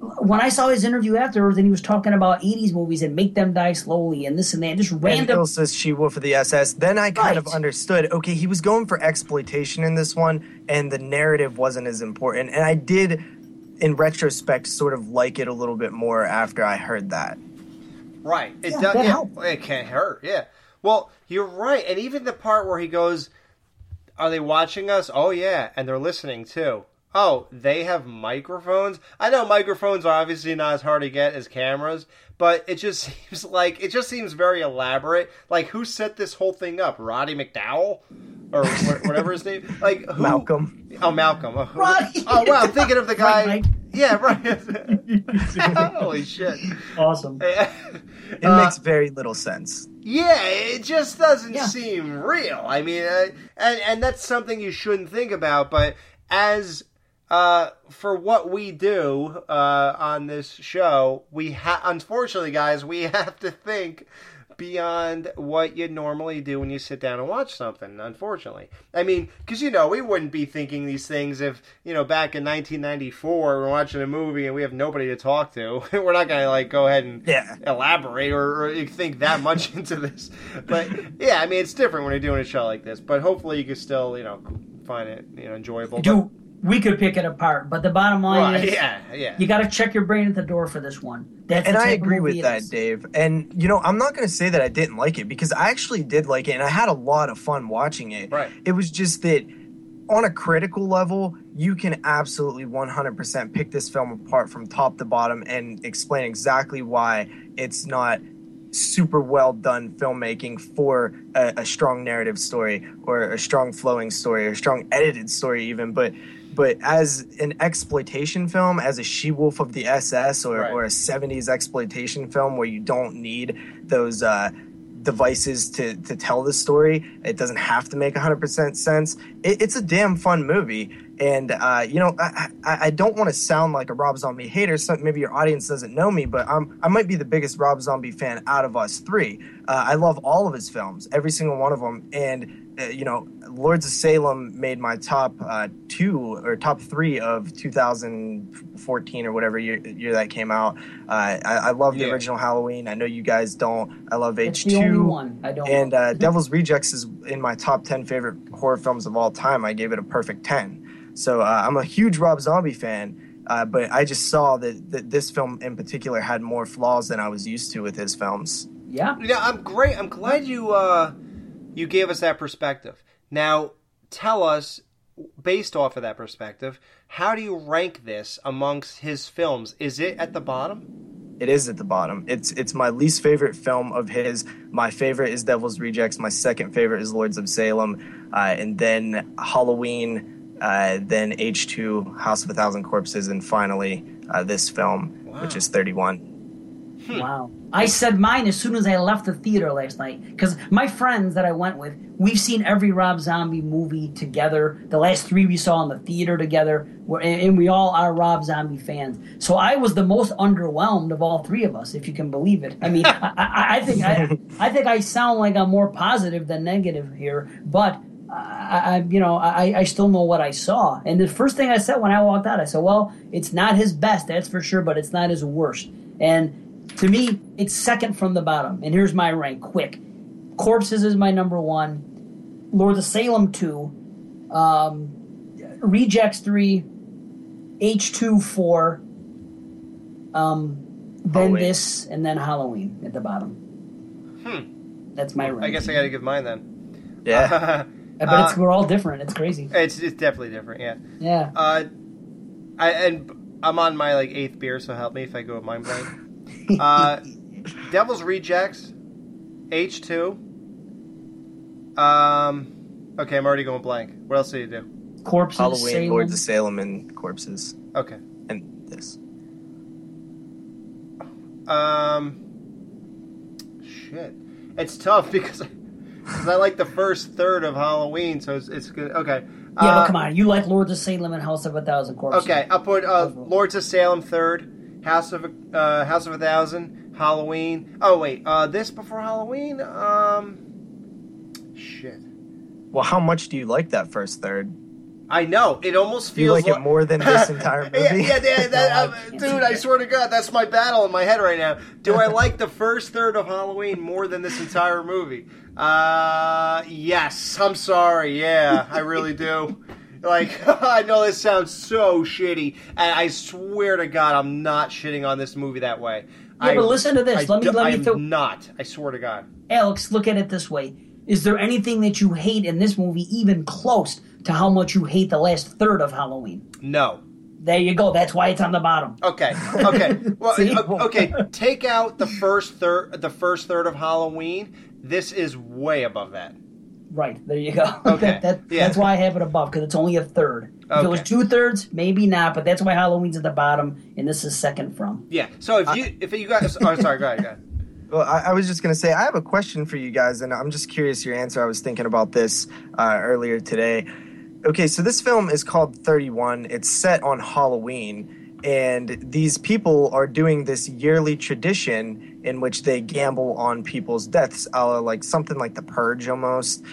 when I saw his interview afterwards, and he was talking about '80s movies and make them die slowly and this and that, just and random Ilsa says she wolf for the SS. Then I kind of understood. Okay, he was going for exploitation in this one, and the narrative wasn't as important. And I did, in retrospect, sort of like it a little bit more after I heard that. Right. It Yeah, does. that Yeah, helped. it can't hurt. Yeah. Well, you're right, and even the part where he goes, "Are they watching us?" Oh yeah, and they're listening too. Oh, they have microphones. I know microphones are obviously not as hard to get as cameras, but it just seems like it just seems very elaborate. Like who set this whole thing up? Roddy McDowell or whatever his name. Like who? Malcolm. Oh, Malcolm. Oh, Roddy. Oh, wow. I'm thinking of the guy. Right, Yeah, right. Holy shit. awesome. It Uh, makes very little sense. Yeah, it just doesn't Yeah. seem real. I mean, uh, and and that's something you shouldn't think about. But as uh, for what we do uh, on this show, we ha- unfortunately, guys, we have to think beyond what you normally do when you sit down and watch something. Unfortunately, I mean, because you know, we wouldn't be thinking these things if you know back in 1994 we're watching a movie and we have nobody to talk to. we're not gonna like go ahead and Yeah. elaborate or, or think that much into this. But yeah, I mean, it's different when you're doing a show like this. But hopefully, you can still, you know, find it you know enjoyable. Do we could pick it apart, but the bottom line right, is yeah, yeah. you got to check your brain at the door for this one. That's and I agree with it that, is. Dave. And you know, I'm not going to say that I didn't like it because I actually did like it, and I had a lot of fun watching it. Right. It was just that on a critical level, you can absolutely 100% pick this film apart from top to bottom and explain exactly why it's not super well done filmmaking for a, a strong narrative story or a strong flowing story or a strong edited story even but but as an exploitation film as a she wolf of the ss or, Right. or a 70s exploitation film where you don't need those uh devices to to tell the story it doesn't have to make 100% sense. It, it's a damn fun movie. And uh, you know i, I, I don't want to sound like a rob zombie hater. So maybe your audience doesn't know me but I'm, i might be the biggest rob zombie fan out of us three. Uh, i love all of his films every single one of them and you know lords of salem made my top uh, two or top three of 2014 or whatever year, year that came out uh, I, I love the Yeah. original halloween i know you guys don't i love h2 the only one I don't. and uh, Devil's Rejects is in my top 10 favorite horror films of all time. I gave it a perfect 10. So uh, I'm a huge Rob Zombie fan, uh, but I just saw that, that this film in particular had more flaws than I was used to with his films. yeah, Yeah, I'm great. I'm glad you uh, you gave us that perspective. Now, tell us, based off of that perspective, how do you rank this amongst his films? Is it at the bottom? It is at the bottom. It's it's my least favorite film of his. My favorite is Devil's Rejects. My second favorite is Lords of Salem, uh, and then Halloween, uh, then H2, House of a Thousand Corpses, and finally uh, this film, which is 31. wow. I said mine as soon as I left the theater last night because my friends that I went with, we've seen every Rob Zombie movie together. The last three we saw in the theater together, and and we all are Rob Zombie fans. So I was the most underwhelmed of all three of us, if you can believe it. I mean, I, I, I think I, I think I sound like I'm more positive than negative here, but. I, I, you know, I, I still know what I saw. And the first thing I said when I walked out, I said, "Well, it's not his best, that's for sure, but it's not his worst." And to me, it's second from the bottom. And here's my rank: quick, Corpses is my number one, Lord of Salem two, um, Rejects three, H two four, um, then Halloween. this, and then Halloween at the bottom. Hmm. That's my rank. I guess I got to give mine then. Yeah. Uh, but it's, Uh, we're all different. It's crazy. it's it's definitely different. Yeah. Yeah. Uh, I and I'm on my like eighth beer, so help me if I go with mind blank. Uh, Devil's Rejects, H two. Um, okay, I'm already going blank. What else do you do? Corpses, Halloween, Salem. Lords of Salem, and Corpses. Okay. And this. Um, shit, it's tough because because I like the first third of Halloween, so it's, it's good. Okay. Yeah, Uh, but come on. You like Lords of Salem and House of a Thousand Corpses. Okay, I'll put uh, Lords of Salem third, House of uh, House of a Thousand, Halloween. Oh wait, uh, this before Halloween? Um, shit. Well, how much do you like that first third? I know it almost Do you feels like it more than this entire movie? yeah, yeah, yeah, that, um, dude. I swear to God, that's my battle in my head right now. Do I like the first third of Halloween more than this entire movie? Uh, yes. I'm sorry. Yeah, I really do. Like, I know this sounds so shitty, and I swear to God, I'm not shitting on this movie that way. Yeah, I, but listen to this. I Let me- do- let me I'm throw- not. I swear to God. Alex, look at it this way. Is there anything that you hate in this movie even close to how much you hate the last third of Halloween? No. There you go. That's why it's on the bottom. Okay. Okay. Well, okay. Take out the first third. The first third of Halloween. This is way above that. Right. There you go. Okay, that, that- yeah. That's why I have it above, because it's only a third. If it was two thirds, maybe not, but that's why Halloween's at the bottom, and this is second from. Yeah. So if you if you guys, oh sorry, go ahead, go ahead. Well, I, I was just going to say, I have a question for you guys, and I'm just curious your answer. I was thinking about this uh, earlier today. Okay, so this film is called 31. It's set on Halloween, and these people are doing this yearly tradition in which they gamble on people's deaths, a like something like the Purge almost.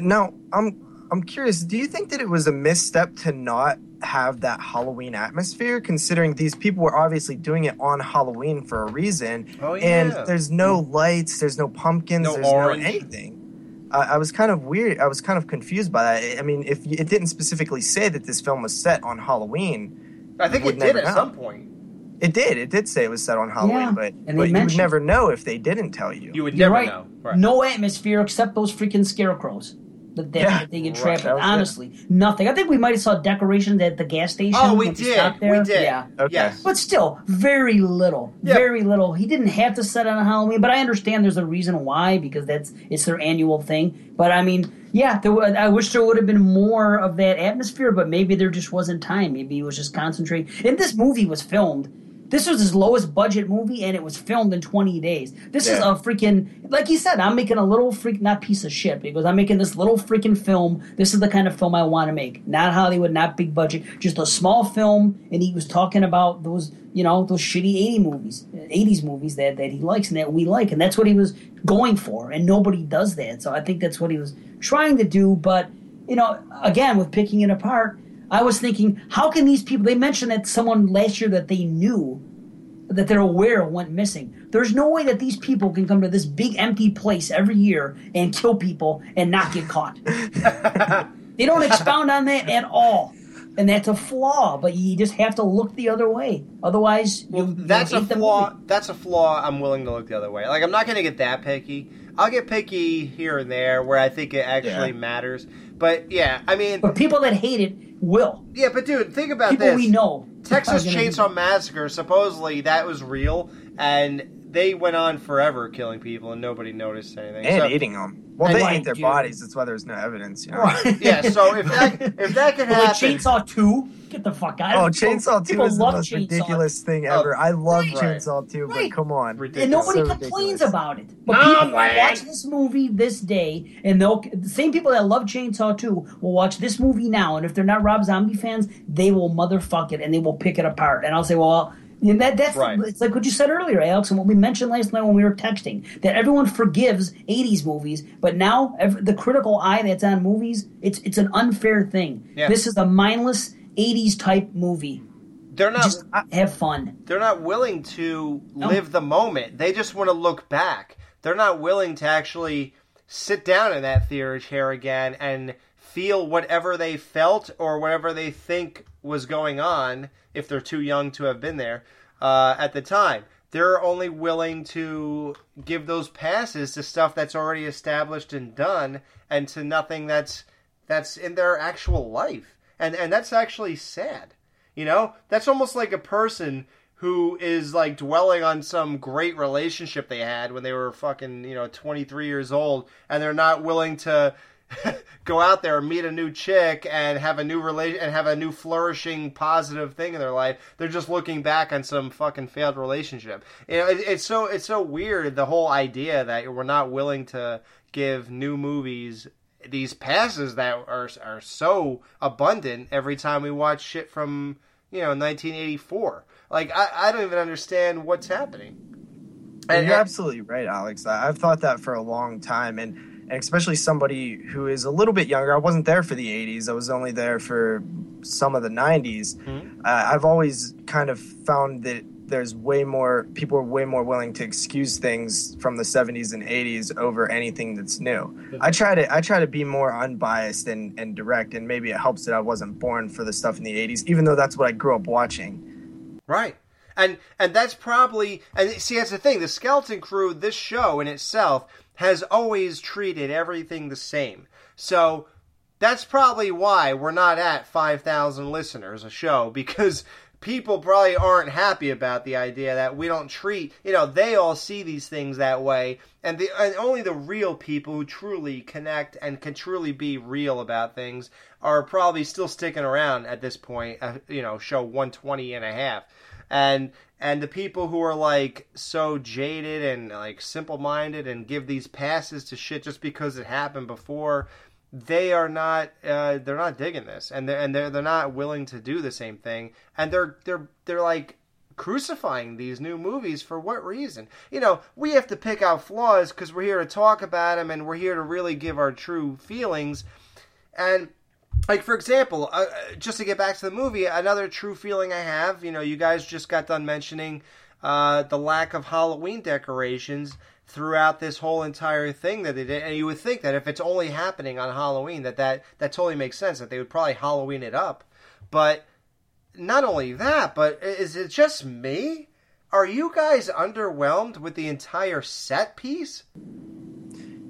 Now, I'm I'm curious. Do you think that it was a misstep to not have that Halloween atmosphere, considering these people were obviously doing it on Halloween for a reason, Oh, yeah. and there's no lights, there's no pumpkins, No there's orange. no anything. I, I was kind of weird. I was kind of confused by that. I mean, if it didn't specifically say that this film was set on Halloween, I think it did at know. some point. It did. It did say it was set on Halloween, Yeah, but, and but you would never know if they didn't tell you. You would You're never right. know. Right. No atmosphere except those freaking scarecrows. That, that, Yeah, they get right, trapped. that in. was it. Honestly, nothing. I think we might have saw decorations at the gas station. Oh, we did. stopped there. We did. Yeah. Okay. Yes. But still, very little, Yeah. very little. He didn't have to set on Halloween, but I understand there's a reason why because that's it's their annual thing. But I mean, yeah, there, I wish there would have been more of that atmosphere, but maybe there just wasn't time. Maybe he was just concentrating. And this movie was filmed. This was his lowest budget movie, and it was filmed in 20 days. This is a freaking, like he said, I'm making a little freak, not piece of shit, because I'm making this little freaking film. This is the kind of film I want to make. Not Hollywood, not big budget, just a small film. And he was talking about those, you know, those shitty 80 movies, 80s movies that, that he likes and that we like. And that's what he was going for. And nobody does that. So I think that's what he was trying to do. But, you know, again, with picking it apart, I was thinking, how can these people? They mentioned that someone last year that they knew that they're aware went missing. There's no way that these people can come to this big empty place every year and kill people and not get caught. they don't expound on that at all. And that's a flaw, but you just have to look the other way. Otherwise, Well, you, that's a the flaw. movie. That's a flaw. I'm willing to look the other way. Like I'm not going to get that picky. I'll get picky here and there where I think it actually Yeah. matters. But yeah, I mean, But people that hate it will. yeah, but dude, think about People this. we know. Texas Chainsaw Massacre. Supposedly that was real, and they went on forever killing people, and nobody noticed anything. and So- eating them. Well, And they like, ate their dude. bodies. That's why there's no evidence. You know? Right. yeah. So if that if that could But happen, Chainsaw 2, get the fuck out Oh, Chainsaw 2 people is the most Chainsaw. ridiculous thing oh, ever. I love Right. Chainsaw 2, Right. but come on. Ridiculous. And nobody So complains ridiculous. about it. But No, people will man. watch this movie this day, and they'll the same people that love Chainsaw 2 will watch this movie now, and if they're not Rob Zombie fans, they will motherfuck it and they will pick it apart. And I'll say, well, and that that's Right. it's like what you said earlier, Alex, and what we mentioned last night when we were texting that everyone forgives '80s movies, but now ev- the critical eye that's on movies, it's it's an unfair thing. Yeah. This is a mindless '80s type movie. they're not Just have fun. they're not willing to No. live the moment. They just want to look back. They're not willing to actually sit down in that theater chair again and feel whatever they felt or whatever they think was going on if they're too young to have been there uh, at the time. They're only willing to give those passes to stuff that's already established and done, and to nothing that's that's in their actual life. And and that's actually sad. You know, that's almost like a person who is like dwelling on some great relationship they had when they were fucking, you know, 23 years old and they're not willing to go out there and meet a new chick and have a new relation and have a new flourishing positive thing in their life. They're just looking back on some fucking failed relationship. You know, it, it's so it's so weird the whole idea that we're not willing to give new movies these passes that are are so abundant every time we watch shit from you know 1984. Like I, I don't even understand what's happening. And you're absolutely right, Alex. I've thought that for a long time, and especially somebody who is a little bit younger. I wasn't there for the '80s. I was only there for some of the '90s. Mhm. Uh, I've always kind of found that there's way more people are way more willing to excuse things from the '70s and '80s over anything that's new. I try to I try to be more unbiased and, and direct, and maybe it helps that I wasn't born for the stuff in the '80s, even though that's what I grew up watching. Right. And and that's probably and see that's the thing. The Skeleton Crew, this show in itself, has always treated everything the same. So that's probably why we're not at five thousand listeners a show because people probably aren't happy about the idea that we don't treat you know they all see these things that way and the and only the real people who truly connect and can truly be real about things are probably still sticking around at this point uh, you know show 120 and a half and and the people who are like so jaded and like simple minded and give these passes to shit just because it happened before they are not uh, they're not digging this. And they're and they're they're not willing to do the same thing. And they're they're they're like crucifying these new movies for what reason? You know we have to pick out flaws because we're here to talk about them and we're here to really give our true feelings. And like for example uh, just to get back to the movie another true feeling i have you know you guys just got done mentioning uh, the lack of halloween decorations throughout this whole entire thing that they did. And you would think that if it's only happening on Halloween, that that, that totally makes sense. That they would probably Halloween it up. But not only that, but is it just me? Are you guys underwhelmed with the entire set piece?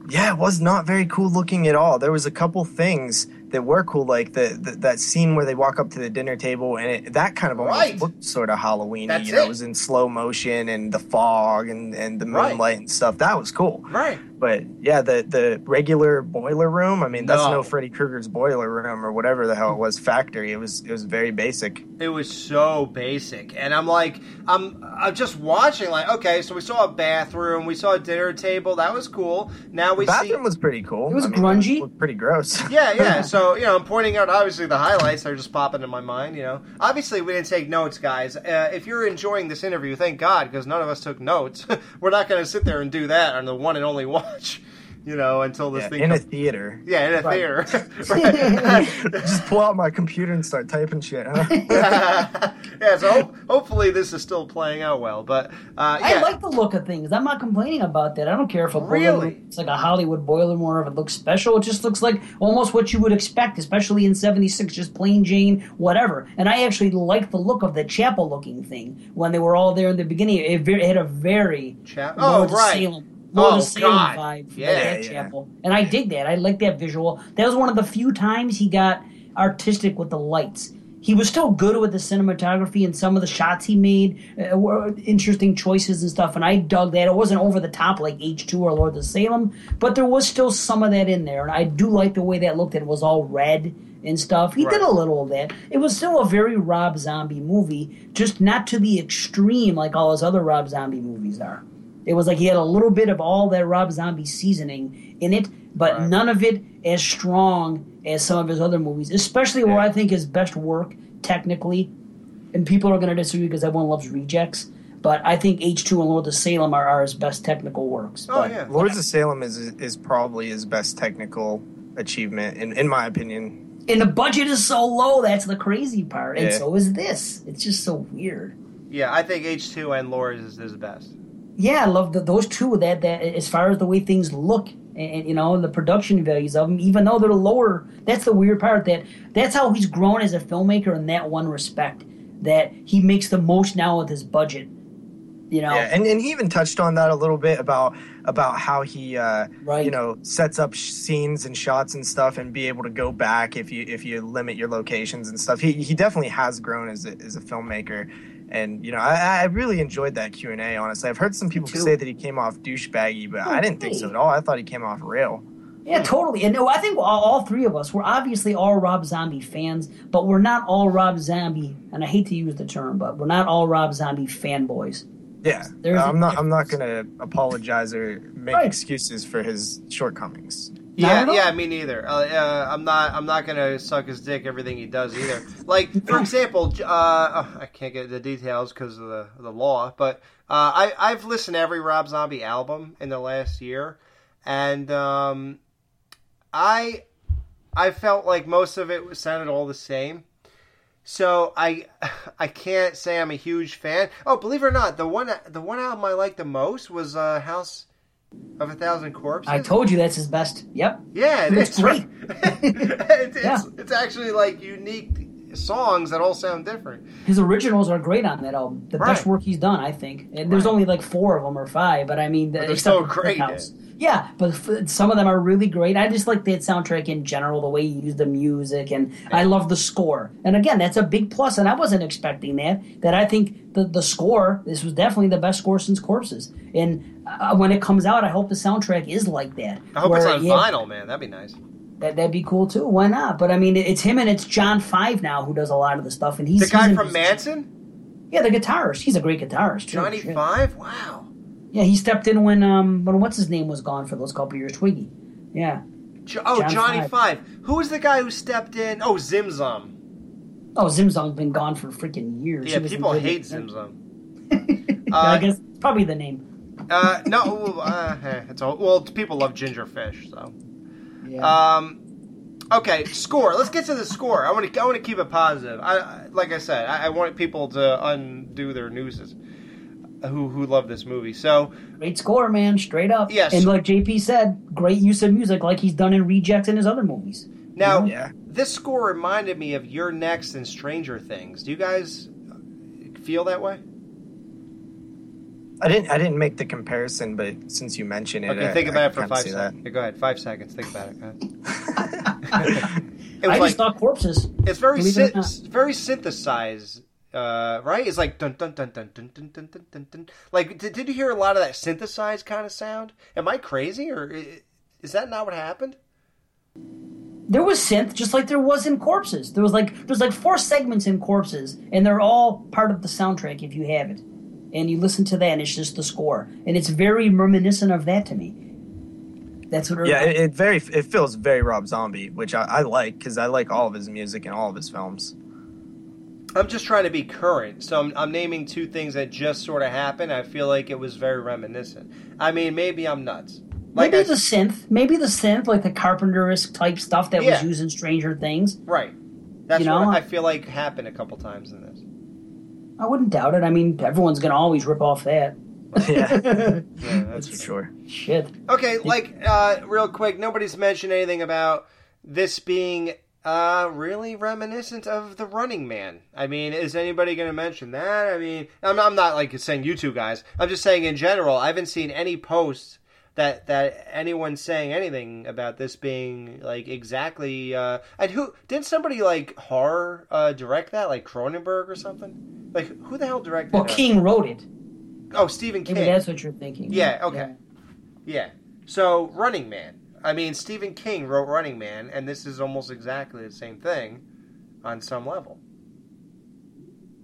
Yeah, it was not very cool looking at all. There was a couple things that were cool, like the, the that scene where they walk up to the dinner table, and it, that kind of almost Right. looked sort of Halloween. You know, it. it was in slow motion and the fog and, and the Right. moonlight and stuff. That was cool. Right. But yeah, the the regular boiler room. I mean, that's No. no, Freddy Krueger's boiler room or whatever the hell it was. Factory. It was it was very basic. It was so basic, and I'm like, I'm, I'm just watching. Like, okay, so we saw a bathroom, we saw a dinner table. That was cool. Now we The see, bathroom was pretty cool. It was I mean, grungy. looked pretty gross. yeah, yeah. So you know, I'm pointing out obviously the highlights are just popping in my mind. You know, obviously we didn't take notes, guys. Uh, if you're enjoying this interview, thank God, because none of us took notes. We're not going to sit there and do that on the one and only watch. You know, until this Yeah, thing in a theater. yeah, in a Right. theater. Right. Just pull out my computer and start typing shit. Huh? yeah, so ho- hopefully this is still playing out well. But uh, yeah, I like the look of things. I'm not complaining about that. I don't care if a Really? room it's like a Hollywood boiler room or if it looks special. It just looks like almost what you would expect, especially in '76, just plain Jane, whatever. And I actually like the look of the chapel looking thing when they were all there in the beginning. It, ve- it had a very Chap- oh, right. Salem, Lord Oh, of Salem God. vibe Yeah, that yeah. chapel, and I dig that. I like that visual. That was one of the few times he got artistic with the lights. He was still good with the cinematography and some of the shots he made uh, were interesting choices and stuff. And I dug that. It wasn't over the top like H two or Lord of Salem, but there was still some of that in there. And I do like the way that looked. It was all red and stuff. He did a little of that. It was still a very Rob Zombie movie, just not to the extreme like all his other Rob Zombie movies are. It was like he had a little bit of all that Rob Zombie seasoning in it, but Right. none of it as strong as some of his other movies, especially where I think his best work technically, and people are going to disagree because everyone loves rejects, but I think H2 and Lord of Salem are, are his best technical works. Oh But yeah. Lords of Salem is is probably his best technical achievement, in in my opinion. And the budget is so low, that's the crazy part. And Yeah. so is this. It's just so weird. Yeah, I think H two and Lord is is the best. Yeah, I love the, those two. That that as far as the way things look, and you know, the production values of them, even though they're lower. That's the weird part. That that's how he's grown as a filmmaker in that one respect. That he makes the most now with his budget. You know, Yeah, and, and he even touched on that a little bit about about how he uh, Right. you know sets up sh- scenes and shots and stuff, and be able to go back if you if you limit your locations and stuff. He he definitely has grown as a, as a filmmaker. And you know, I, I really enjoyed that Q and A. Honestly, I've heard some people say that he came off douchebaggy, but I oh, didn't think so at all. I thought he came off real. Yeah, totally. And no, I think all, all three of us, we're obviously all Rob Zombie fans, but we're not all Rob Zombie, and I hate to use the term, but we're not all Rob Zombie fanboys. Yeah, There's I'm not. I'm not going to apologize or make Right. excuses for his shortcomings. Not Yeah, yeah, me neither. Uh, uh, I'm not. I'm not gonna suck his dick everything he does either. Like for example, uh, oh, I can't get the details because of the the law, but uh, I I've listened to every Rob Zombie album in the last year, and um, I I felt like most of it sounded all the same. So I I can't say I'm a huge fan. Oh, believe it or not, the one the one album I liked the most was uh, House of a Thousand Corpses. I told you that's his best. Yep. Yeah, it It's great. it's, Yeah. it's, it's actually like unique songs that all sound different. His originals are great on that album. The best work he's done, I think. And there's only like four of them or five, but I mean, they're so great, House. Yeah, but f- some of them are really great. I just like that soundtrack in general, the way you use the music, and I love the score. And again, that's a big plus, and I wasn't expecting that. That I think the the score, this was definitely the best score since Corpses. And uh, when it comes out, I hope the soundtrack is like that. I hope it's on you vinyl, man. That'd be nice. That, that'd be cool too. Why not? But I mean, it's him and it's John Five now who does a lot of the stuff, and he's The guy he's from Manson, Yeah, the guitarist. He's a great guitarist. too. Johnny Five. Wow. Yeah, he stepped in when um when what's his name was gone for those couple years. Twiggy. Yeah. Jo- oh, John Johnny Five. Five. Who was the guy who stepped in? Oh, Zimzum. Oh, Zimzum's been gone for freaking years. Yeah, people hate Zimzum. Uh, I guess probably the name. Uh, no, well, uh, eh, it's all, well. People love ginger fish, so. Yeah. Um, okay, score. Let's get to the score. I want to. I want to keep it positive. I, like I said. I, I want people to undo their newses. Who who love this movie. So Great score, man, straight up. Yes. And like JP said, great use of music, like he's done in Rejects and his other movies. now Yeah. this score reminded me of You're Next and Stranger Things. Do you guys feel that way? I didn't I didn't make the comparison, but since you mentioned it, Okay, I- think I about it for five seconds. Yeah, go ahead, five seconds. Think about it. Go ahead. that. it I was just like thought corpses. it's very believe it or sy- not. very synthesized, uh, right? It's like dun dun dun dun dun dun dun dun dun. dun. Like, did, did you hear a lot of that synthesized kind of sound? Am I crazy, or i- is that not what happened? There was synth, just like there was in Corpses. There was like there's like four segments in Corpses, and they're all part of the soundtrack if you have it. And you listen to that, and it's just the score, and it's very reminiscent of that to me. That's what. yeah, it, it very it feels very Rob Zombie, which I, I like because I like all of his music and all of his films. I'm just trying to be current, so I'm, I'm naming two things that just sort of happened. I feel like it was very reminiscent. I mean, maybe I'm nuts. Like maybe I, the synth, maybe the synth, like the Carpenter-esque type stuff that Yeah. was used in Stranger Things. right. That's You know, what I- I feel like happened a couple times in this. I wouldn't doubt it. I mean, everyone's gonna always rip off that. Yeah, Yeah, that's for sure. Shit. Okay, like uh, real quick, nobody's mentioned anything about this being uh, really reminiscent of the Running Man. I mean, is anybody going to mention that? I mean, I'm, I'm not like saying you two guys. I'm just saying in general. I haven't seen any posts that that anyone's saying anything about this being like exactly. Uh, and who did somebody like horror uh, direct that, like Cronenberg or something? Like who the hell directed? Well, King wrote it. Oh, Stephen King. Maybe that's what you're thinking. Yeah, okay. Yeah. So, Running Man. I mean, Stephen King wrote Running Man, and this is almost exactly the same thing on some level.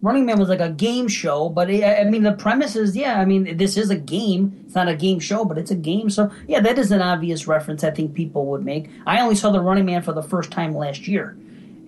Running Man was like a game show, but it, I mean, the premise is, yeah, I mean, this is a game. It's not a game show, but it's a game. So, yeah, that is an obvious reference I think people would make. I only saw the Running Man for the first time last year,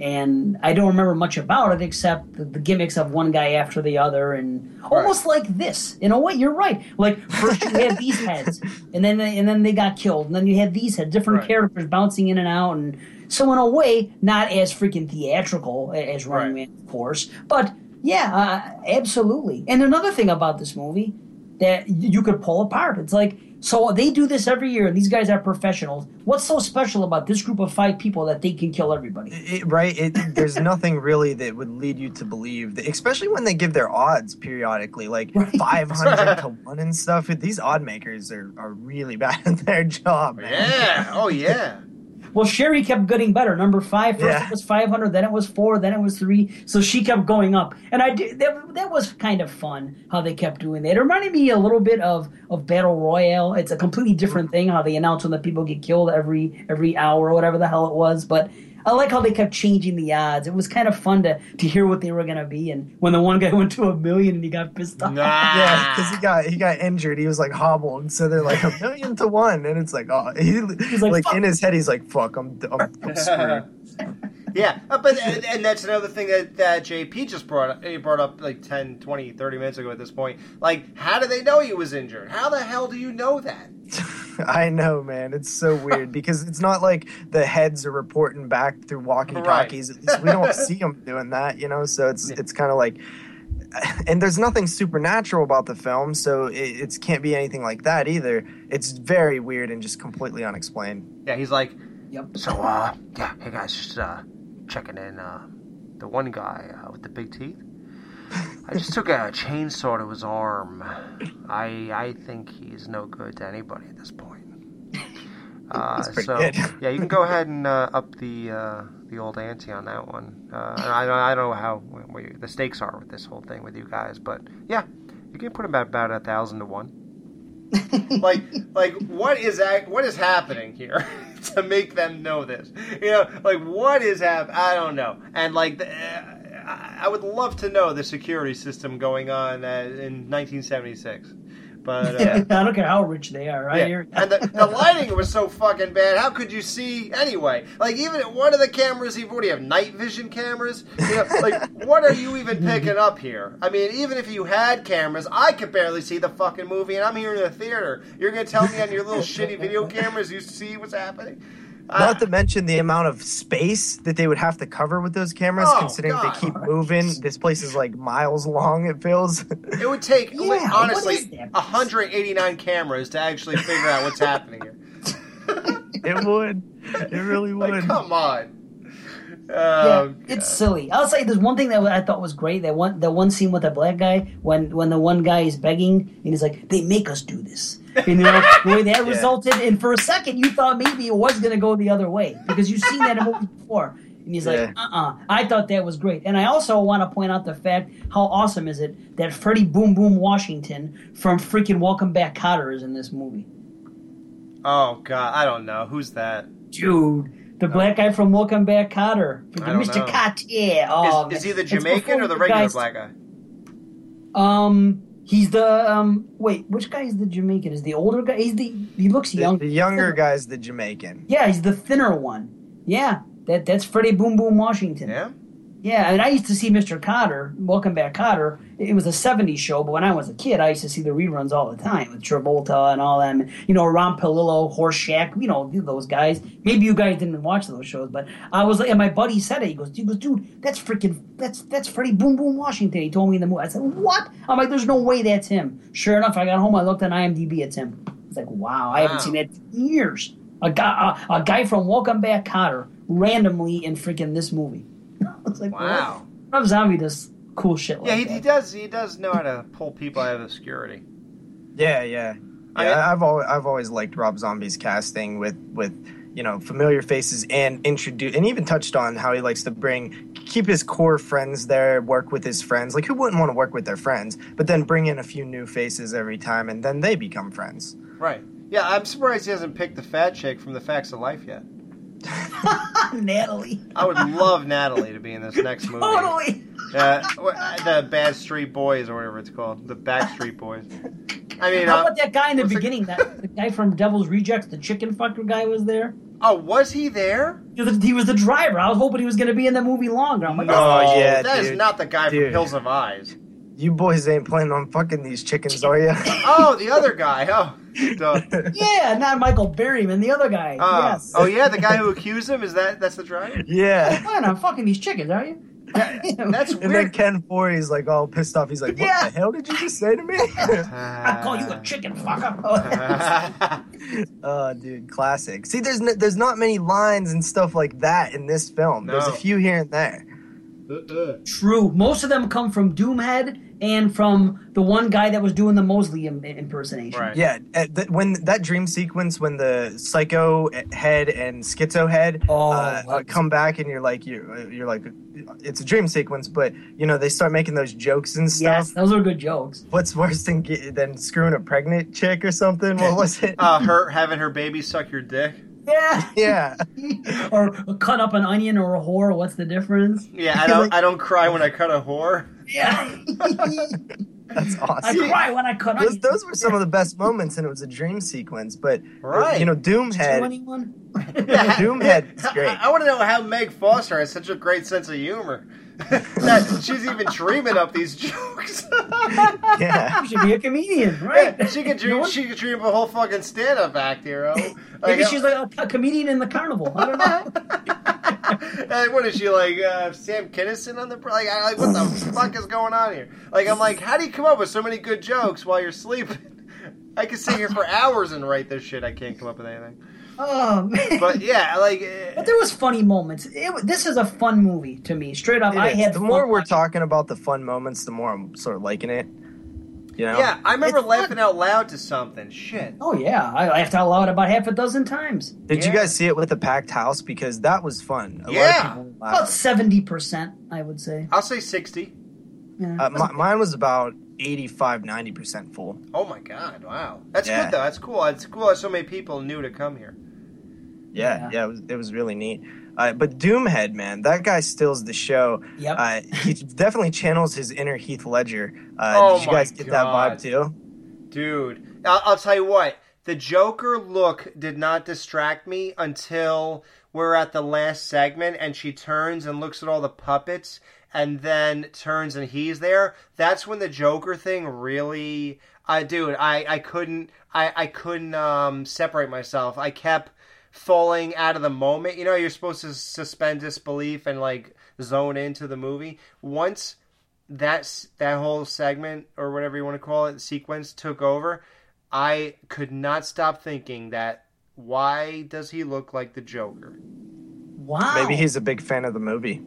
and I don't remember much about it except the, the gimmicks of one guy after the other, and almost like this. You know what? you're right. Like first you had these heads, and then they, and then they got killed, and then you had these heads, different Right. characters bouncing in and out, and so in a way, not as freaking theatrical as Running Right. Man, of course, but yeah, uh, absolutely. And another thing about this movie that you could pull apart. It's like so they do this every year, and these guys are professionals. What's so special about this group of five people that they can kill everybody? It, right? It, there's nothing really that would lead you to believe, that, especially when they give their odds periodically, like Right. 500 to 1 and stuff. These odd makers are, are really bad at their job, man. Yeah. Oh, yeah. Well, Sheri kept getting better. Number five, first Yeah. it was 500, then it was four, then it was three. So she kept going up. And I did, that, that was kind of fun how they kept doing that. It reminded me a little bit of, of Battle Royale. It's a completely different thing how they announce when the people get killed every every hour or whatever the hell it was. But I like how they kept changing the odds. It was kind of fun to, to hear what they were going to be. And when the one guy went to a million and he got pissed off. Nah. Yeah, because he got he got injured. He was like hobbled, so they're like a million to one, and it's like, oh, he, like, like, in his head, he's like, fuck, I'm, I'm, I'm screwed. Yeah, uh, but and, and that's another thing that, that JP just brought up, he brought up like 10, 20, 30 minutes ago at this point. Like, how do they know he was injured? How the hell do you know that? I know, man. It's so weird because it's not like the heads are reporting back through walkie-talkies. At least we don't see them doing that, you know. So it's it's kind of like, and there's nothing supernatural about the film, so it it's, can't be anything like that either. It's very weird and just completely unexplained. Yeah, he's like, Yep. so, uh, yeah, hey guys, just, uh, checking in, uh, the one guy, uh, with the big teeth. I just took a chainsaw to his arm. I, I think he's no good to anybody at this point. Uh, so, good. yeah, you can go ahead and, uh, up the, uh, the old ante on that one. Uh, I, I don't know how, you- the stakes are with this whole thing with you guys, but, yeah, you can put about, about a thousand to one. like like what is that what is happening here to make them know this? You know like what is hap- i don't know. And like the, uh, I I would love to know the security system going on uh, in 1976 but uh, I don't care how rich they are. right? yeah. and the, the lighting was so fucking bad. How could you see anyway? Like even one of the cameras, even what do you have night vision cameras? You know, like what are you even picking up here? I mean, even if you had cameras, I could barely see the fucking movie, and I'm here in the theater. You're gonna tell me on your little shitty video cameras you see what's happening? Not ah. to mention the amount of space that they would have to cover with those cameras, Oh, considering God. they keep moving. This place is like miles long. It feels. It would take, Yeah, like, honestly, 189 cameras to actually figure out what's happening here. it would. It really would. Like, come on. Yeah, Oh, it's silly. I'll say there's one thing that I thought was great. That one, that one scene with the black guy when when the one guy is begging and he's like, "They make us do this." And, you know, the way that resulted, and for a second you thought maybe it was going to go the other way because you've seen that in movies before. And he's like, Yeah. "Uh-uh." I thought that was great, and I also want to point out the fact how awesome is it that Freddie Boom Boom Washington from freaking Welcome Back Kotter is in this movie, oh, God. I don't know. Who's that? dude. The black guy from Welcome Back Kotter, Mr. Kotter. Oh, is, is he the Jamaican or the regular black guy? Um, he's the um. Wait, which guy is the Jamaican? Is the older guy? He's the he looks The, young. the younger guy's the Jamaican. Yeah, he's the thinner one. Yeah, that that's Freddie Boom Boom Washington. Yeah? Yeah, I and I used to see Mr. Kotter, Welcome Back Kotter. It was a '70s show, but when I was a kid, I used to see the reruns all the time with Travolta and all them. You know, Ron Palillo, Horshack. You know, those guys. Maybe you guys didn't watch those shows, but I was like, and my buddy said it. He goes, he goes, dude, that's freaking, that's that's Freddie Boom Boom Washington. He told me in the movie. I said, what? I'm like, there's no way that's him. Sure enough, I got home. I looked on IMDb. It's him. It's like, wow, I haven't Wow. seen that in years. A guy, a, a guy from Welcome Back Kotter, randomly in freaking this movie. I was like, Wow. what? Rob Zombie does cool shit like Yeah, he, that. he does. He does know how to pull people out of obscurity. Yeah, yeah. I- Yeah, I've always I've always liked Rob Zombie's casting with with you know familiar faces and introduce and even touched on how he likes to bring keep his core friends there, work with his friends. Like who wouldn't want to work with their friends, but then bring in a few new faces every time and then they become friends. Right. Yeah, I'm surprised he hasn't picked the fat chick from the Facts of Life yet. Natalie. I would love Natalie to be in this next movie. Totally. Uh, the Bad Street Boys or whatever it's called, the Backstreet Boys. I mean, How uh, about that guy in the what's the- beginning? That the guy from Devil's Rejects, the chicken fucker guy, was there. oh, was he there? He was, the driver. I was hoping he was going to be in the movie longer. I'm like, No, Oh, yeah, that is dude. not the guy from Hills of Eyes. You boys ain't planning on fucking these chickens, are you? Oh, the other guy. Oh, duh. yeah, not Michael Berryman, the other guy. Oh, yes. oh yeah, the guy who accused him is that that's the driver. yeah. Fine, I'm fucking these chickens, are you? That's And then weird. Ken Foree's like all pissed off. He's like, "What Yeah. the hell did you just say to me?" I call you a chicken fucker. Oh, dude, classic. See, there's n- there's not many lines and stuff like that in this film. There's a few here and there. Uh-uh. True. Most of them come from Doomhead and from the one guy that was doing the Moseley im- impersonation. right. Yeah, at the, when that dream sequence, when the psycho head and schizo head Oh, uh, that's- come back, and you're like, you're, you're like, it's a dream sequence, but you know they start making those jokes and stuff. Yes, those are good jokes. What's worse than than screwing a pregnant chick or something? What was it? Uh, her having her baby suck your dick. Yeah. yeah, or cut up an onion or a whore. What's the difference? Yeah, I don't. I don't cry when I cut a whore. Yeah. that's I awesome. cry when I cut Those, those were some of the best moments, and it was a dream sequence. But uh, Right. you know, Do Doomhead. Doomhead is great. I, want to know how Meg Foster has such a great sense of humor. that she's even dreaming up these jokes. Yeah. You should be a comedian, right? Yeah, she could You know dream. She could dream up a whole fucking stand-up act, hero. Like, Maybe she's like a, a comedian in the carnival. I don't know. Hey, what is she like? Uh, Sam Kinison on the like? I, like what the fuck is going on here? Like, I'm like, how do you come up with so many good jokes while you're sleeping? I could sit here for hours and write this shit. I can't come up with anything. Oh man. But yeah, like, But there was funny moments. It, this is a fun movie to me. Straight up, I is. had the fun more we're watching- talking about the fun moments, the more I'm sort of liking it. You know? yeah, I remember It's laughing out loud to something. Shit. Oh yeah, I laughed out loud about half a dozen times. Did you guys see it with a packed house? Because that was fun. A Yeah. lot of About seventy percent, I would say. I'll say sixty. Yeah. Uh, mi- mine was about 85, 90% full. Oh my god! Wow, that's Yeah. good though. That's cool. It's cool that so many people knew to come here. Yeah, Yeah. yeah, it, was, it was really neat. Uh, but Doomhead, man, that guy steals the show. Yep. Uh, he definitely channels his inner Heath Ledger. Uh, Oh did you guys my get God. that vibe too? Dude, I'll, I'll tell you what. The Joker look did not distract me until we're at the last segment and she turns and looks at all the puppets and then turns and he's there. That's when the Joker thing really. I dude, I I couldn't I I couldn't um separate myself. I kept falling out of the moment. You know, you're supposed to suspend disbelief and like zone into the movie. Once that that whole segment or whatever you want to call it sequence took over, I could not stop thinking that why does he look like the Joker? Wow. Maybe he's a big fan of the movie.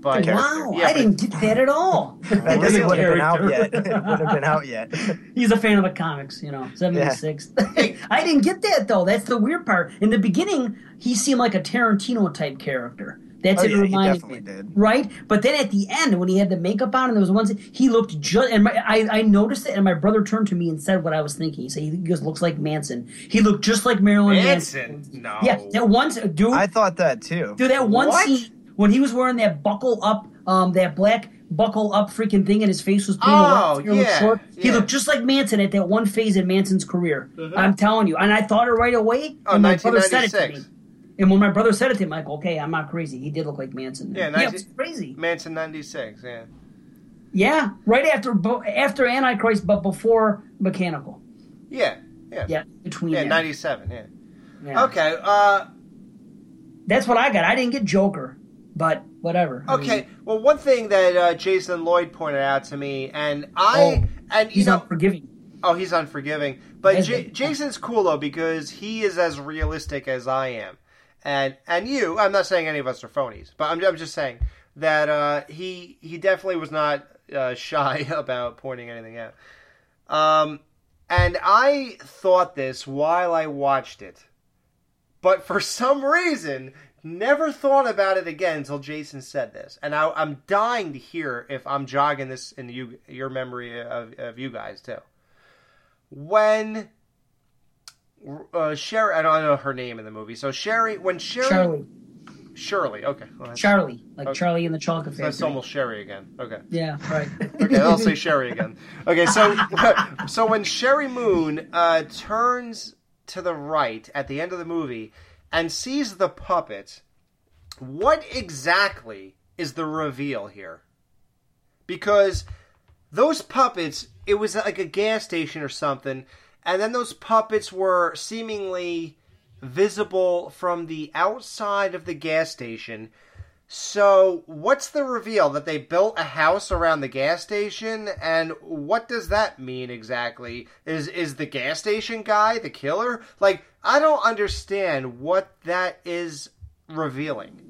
But Wow, yeah, I but- didn't get that at all. I guess it wouldn't have been out yet. it wouldn't have been out yet. He's a fan of the comics, you know, 76. I didn't get that, though. That's the weird part. In the beginning, he seemed like a Tarantino type character. That's Oh, it yeah, he reminded definitely me. did. Right? But then at the end, when he had the makeup on and there was one, he looked just, and my, I, I noticed it, and my brother turned to me and said what I was thinking. He said, he just looks like Manson. He looked just like Marilyn Manson. Manson? No. Yeah, that once, dude. I thought that too. Dude, that one What? scene when he was wearing that buckle up, um, that black buckle up freaking thing, and his face was painted Oh, white, yeah, short. He looked just like Manson at that one phase in Manson's career. I'm telling you, and I thought it right away. Oh, and my brother said it to me. And when my brother said it to him, like, okay, I'm not crazy. He did look like Manson. Yeah, yeah, 19 it was crazy. Manson '96. Yeah. Yeah, right after after Antichrist, but before Mechanical. Yeah. Yeah. Yeah, between Yeah, '97. Yeah. Yeah. Okay. Uh. that's what I got. I didn't get Joker, but whatever. I mean, Okay. Well, one thing that uh, Jason Lloyd pointed out to me, and I, Oh, and you he's know, unforgiving. oh, he's unforgiving. But J- but- Jason's cool though because he is as realistic as I am, and and you. I'm not saying any of us are phonies, but I'm, I'm just saying that uh, he he definitely was not uh, shy about pointing anything out. Um, and I thought this while I watched it, but for some reason never thought about it again until Jason said this, and I, I'm dying to hear if I'm jogging this in you your memory of, of you guys too. When uh, Sheri, I don't know her name in the movie, so Sheri, when Sheri, Charlie, Shirley, okay, well, Charlie, like Okay. Charlie in the Chocolate Factory. that's almost Sheri again, okay. Yeah, right. Okay, I'll say Sheri again. Okay, so so when Sheri Moon uh, turns to the right at the end of the movie and sees the puppet, what exactly is the reveal here? Because those puppets, it was like a gas station or something, and then those puppets were seemingly visible from the outside of the gas station. So, what's the reveal that they built a house around the gas station, and what does that mean exactly? Is is the gas station guy the killer? Like, I don't understand what that is revealing.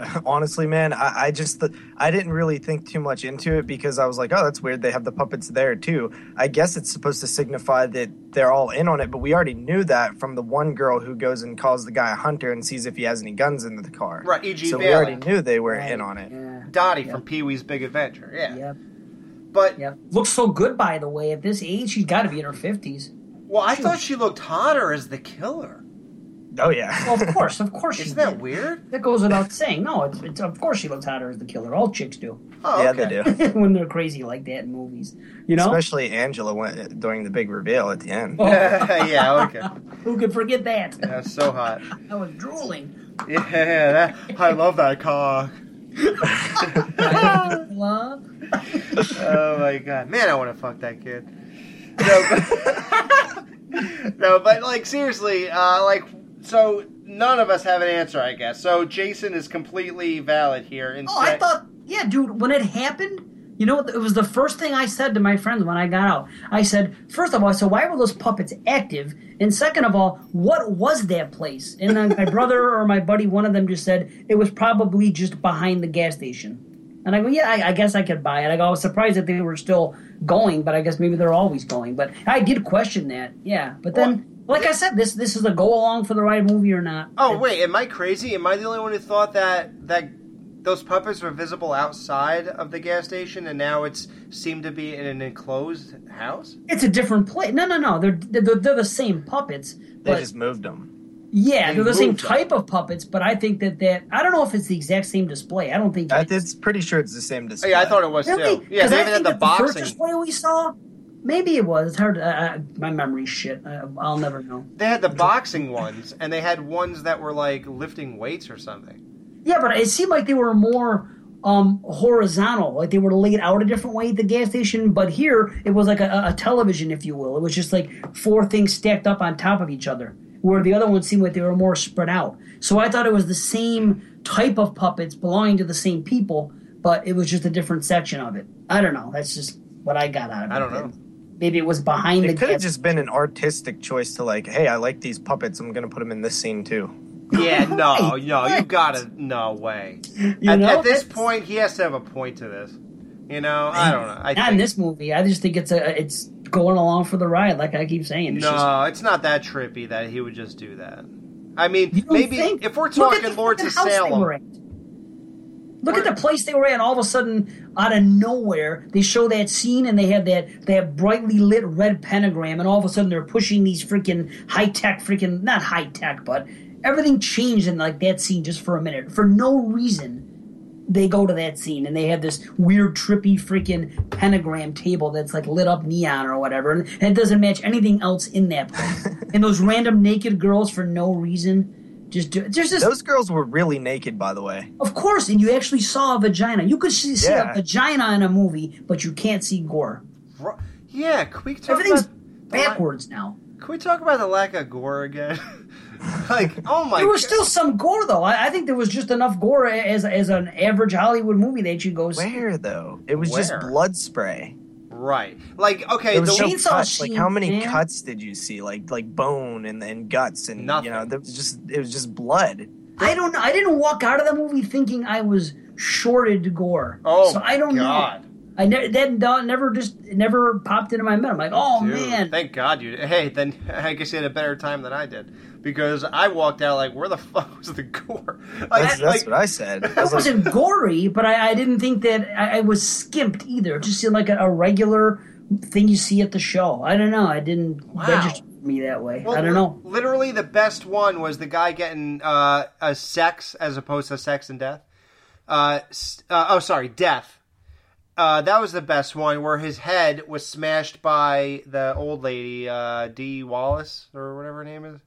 Honestly, man, I, I just I didn't really think too much into it because I was like, oh, that's weird. They have the puppets there too. I guess it's supposed to signify that they're all in on it, but we already knew that from the one girl who goes and calls the guy a hunter and sees if he has any guns in the car. Right, E.G. So we already knew they were Right, in on it. Yeah. Dottie Yep. from Pee Wee's Big Adventure, yeah. Yep. But Yep. Looks so good, by the way. At this age, she's got to be in her fifties. well, I thought she looked hotter as the killer. Oh yeah. Well, of course, of course she Isn't that did. weird? That goes without saying. No, it's, it's of course she looks hotter as the killer. All chicks do Oh, yeah, okay. they do. when they're crazy like that in movies. You know, Especially Angela went during the big reveal at the end. Oh, yeah, okay. who could forget that? That's so hot. I was drooling. Yeah, that, I love that cock. Love. Oh my god, man, I want to fuck that kid. No, but, no, but like seriously, uh, like so, none of us have an answer, I guess. So Jason is completely valid here. In Oh, I thought, yeah, dude, when it happened, you know, it was the first thing I said to my friends when I got out. I said, first of all, so why were those puppets active? And second of all, what was that place? And then my brother or my buddy, one of them just said it was probably just behind the gas station. And I go, yeah, I, I guess I could buy it. I go, I was surprised that they were still going, but I guess maybe they're always going. But I did question that, yeah. But then, like I said, this this is a go along for the ride movie or not? Oh wait, am I crazy? Am I the only one who thought that that those puppets were visible outside of the gas station, and now it's seemed to be in an enclosed house? It's a different place. No, no, no. They're they're, they're the same puppets. They just moved them. yeah, they they're the same moved them. type of puppets. But I think that that I don't know if it's the exact same display. I don't think. I, it is. it's pretty sure it's the same Oh, display. yeah, I thought it was Really? too. Yeah, they I even had think the that first display we saw. Maybe it was. It's hard. To, uh, my memory's shit. I, I'll never know. They had the boxing ones, and they had ones that were like lifting weights or something. Yeah, but it seemed like they were more um, horizontal. Like they were laid out a different way at the gas station. But here, it was like a, a television, if you will. It was just like four things stacked up on top of each other. where the other ones seemed like they were more spread out. So I thought it was the same type of puppets belonging to the same people, but it was just a different section of it. I don't know. That's just what I got out of it. I don't know. Maybe it was behind the It could have just been an artistic choice to like, hey, I like these puppets. I'm gonna put them in this scene too. Yeah, no, no, you gotta, no way. You at, know? at this point, he has to have a point to this. You know, I don't know. I Not in this movie. I just think it's a it's going along for the ride, like I keep saying. It's no, just- it's not that trippy that he would just do that. I mean, maybe think? if we're talking the Lords of fucking house Salem, at. Look at the place they were at. All of a sudden, out of nowhere, they show that scene and they have that that brightly lit red pentagram, and all of a sudden they're pushing these freaking high tech, freaking not high tech, but everything changed in like that scene just for a minute for no reason. They go to that scene and they have this weird, trippy, freaking pentagram table that's like lit up neon or whatever, and, and it doesn't match anything else in that place. and those random naked girls for no reason. Just do, there's this Those girls were really naked, by the way. of course, and you actually saw a vagina. You could see, see Yeah. a vagina in a movie, but you can't see gore. Yeah, can we talk Everything's about the la- backwards now. Can we talk about the lack of gore again? like, oh my! There was God. still some gore, though. I, I think there was just enough gore as as an average Hollywood movie that you go see. Where though? It was just blood spray. Right. Like, okay, There was the, no chainsaw cuts. Like how many man. cuts did you see? Like like bone and, and guts and Nothing. you know there was just it was just blood. I don't know. I didn't walk out of the movie thinking I was shorted gore. oh, so I don't God. know. I ne- that that never just never popped into my mind. I'm like, oh Dude, man, Thank God you. Hey, then I guess you had a better time than I did because I walked out like, where the fuck was the gore? Like, That's, that's like, what I said. I That was wasn't gory, but I, I didn't think that I, I was skimped either. It just seemed like a, a regular thing you see at the show. I don't know. I didn't Wow. register me that way. well, I don't know. Literally, the best one was the guy getting uh, a sex as opposed to sex and death. Uh, uh, oh, sorry, death. Uh, that was the best one where his head was smashed by the old lady, uh, Dee Wallace or whatever her name is.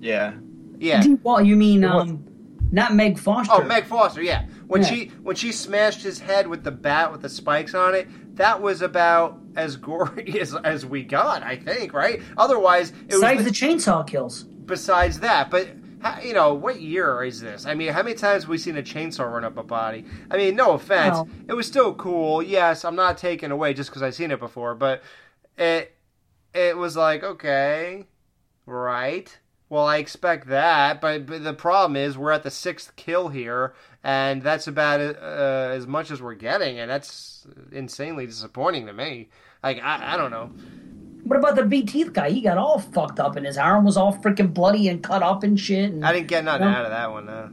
Yeah. Yeah. Well, you mean What? um, not Meg Foster? Oh, Meg Foster, yeah. When Yeah. she when she smashed his head with the bat with the spikes on it, that was about as gory as, as we got, I think, right? Otherwise, it Besides was the chainsaw kills. besides that. But how, you know, what year is this? I mean, how many times have we seen a chainsaw run up a body? I mean, no offense, Well- it was still cool. Yes, I'm not taking away just because I've seen it before, but it it was like okay, right. Well, I expect that, but, but the problem is we're at the sixth kill here, and that's about uh, as much as we're getting, and that's insanely disappointing to me. Like I, I don't know. What about the big teeth guy? He got all fucked up, and his arm was all freaking bloody and cut up and shit. And I didn't get nothing No. out of that one. though.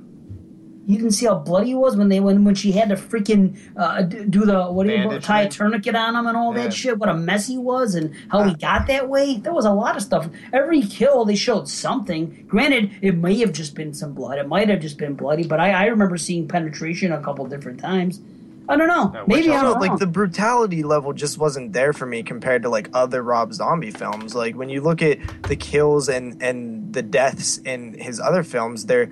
You didn't see how bloody he was when they when when she had to freaking uh, do the what do you Bandage tie a tourniquet on him and all Yeah. that shit. What a mess he was and how he got that way. There was a lot of stuff. Every kill they showed something. Granted, it may have just been some blood. It might have just been bloody, but I, I remember seeing penetration a couple different times. I don't know. Which Maybe I'm also, wrong. like the brutality level just wasn't there for me compared to like other Rob Zombie films. Like when you look at the kills and and the deaths in his other films, they're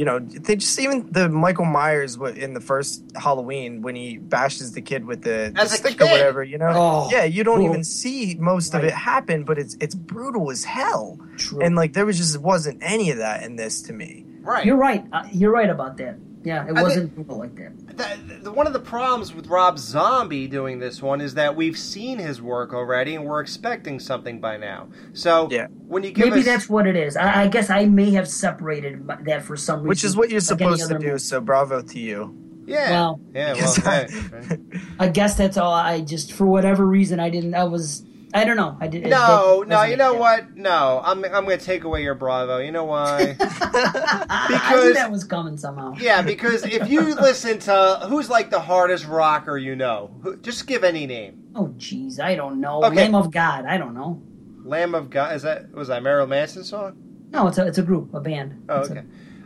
you know they just even the Michael Myers in the first Halloween when he bashes the kid with the, the As a stick or whatever. You know, Oh. yeah, you don't Cool. even see most of it happen, but it's it's brutal as hell. True. And like there was just wasn't any of that in this to me. Right. You're right. Uh, you're right about that. Yeah, it wasn't brutal like that. the, the, one of the problems with Rob Zombie doing this one is that we've seen his work already and we're expecting something by now. So Yeah. when you give Maybe us, that's what it is. I, I guess I may have separated that for some reason. Which is what you're like supposed to do. movie. So bravo to you. yeah, Well, yeah, well, Because hey, right. I guess that's all. I just for whatever reason I didn't. I was. I don't know. I did. no, no, you know make what? No, I'm I'm going to take away your bravo. You know why? sense. I knew Because- that was coming somehow. yeah, because if you listen to who's like the hardest rocker you know, who, just give any name. Oh, jeez, I don't know. Okay. Lamb of God. I don't know. Lamb of God is that was that Marilyn Manson song? No, it's a it's a group, a band. Oh, It's a- okay.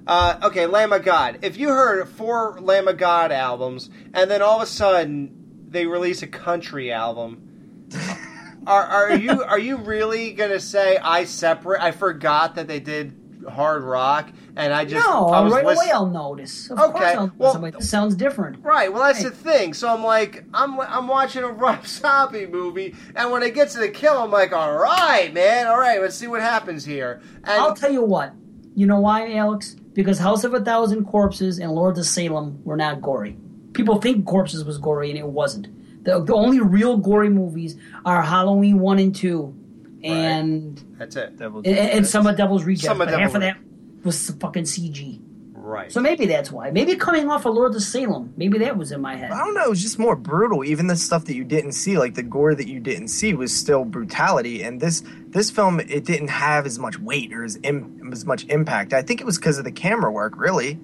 Uh, okay, Lamb of God. If you heard four Lamb of God albums and then all of a sudden they release a country album, are, are you are you really gonna say I separate? I forgot that they did hard rock, and I just no, I was right listen- away I'll notice. Of Okay, course I'll notice. well- like, this sounds different. Right, well that's the thing. So I'm like, I'm I'm watching a Rob Zombie movie, and when it gets to the kill, I'm like, all right, man, all right, let's see what happens here. And I'll tell you what. You know why, Alex? Because House of a Thousand Corpses and Lords of Salem were not gory. People think Corpses was gory, and it wasn't. The, the only real gory movies are Halloween 1 and 2, and, that's it. Devil's and, and some of Devil's Rejects. Some of but half of that was fucking CG. Right. So maybe that's why. Maybe coming off of Lord of Salem, maybe that was in my head. I don't know. It was just more brutal. Even the stuff that you didn't see, like the gore that you didn't see, was still brutality. And this this film, it didn't have as much weight or as, Im- as much impact. I think it was because of the camera work, really.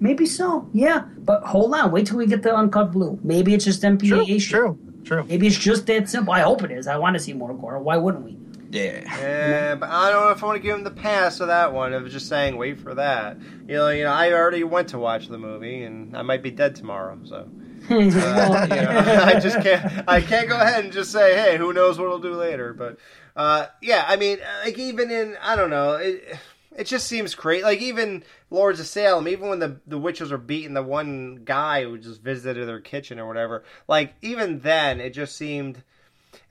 Maybe so, yeah. But hold on, wait till we get the uncut blue. Maybe it's just MPAA shit. true, true. Maybe it's just that simple. I hope it is. I want to see more gore. Why wouldn't we? Yeah. Yeah, but I don't know if I want to give him the pass for that one. Of just saying, wait for that. You know, you know, I already went to watch the movie, and I might be dead tomorrow. So, uh, you know, I just can't. I can't go ahead and just say, hey, who knows what I'll do later. But uh, yeah, I mean, like even in, I don't know, it, it just seems crazy. Like even Lords of Salem, even when the the witches were beating the one guy who just visited their kitchen or whatever, like even then, it just seemed.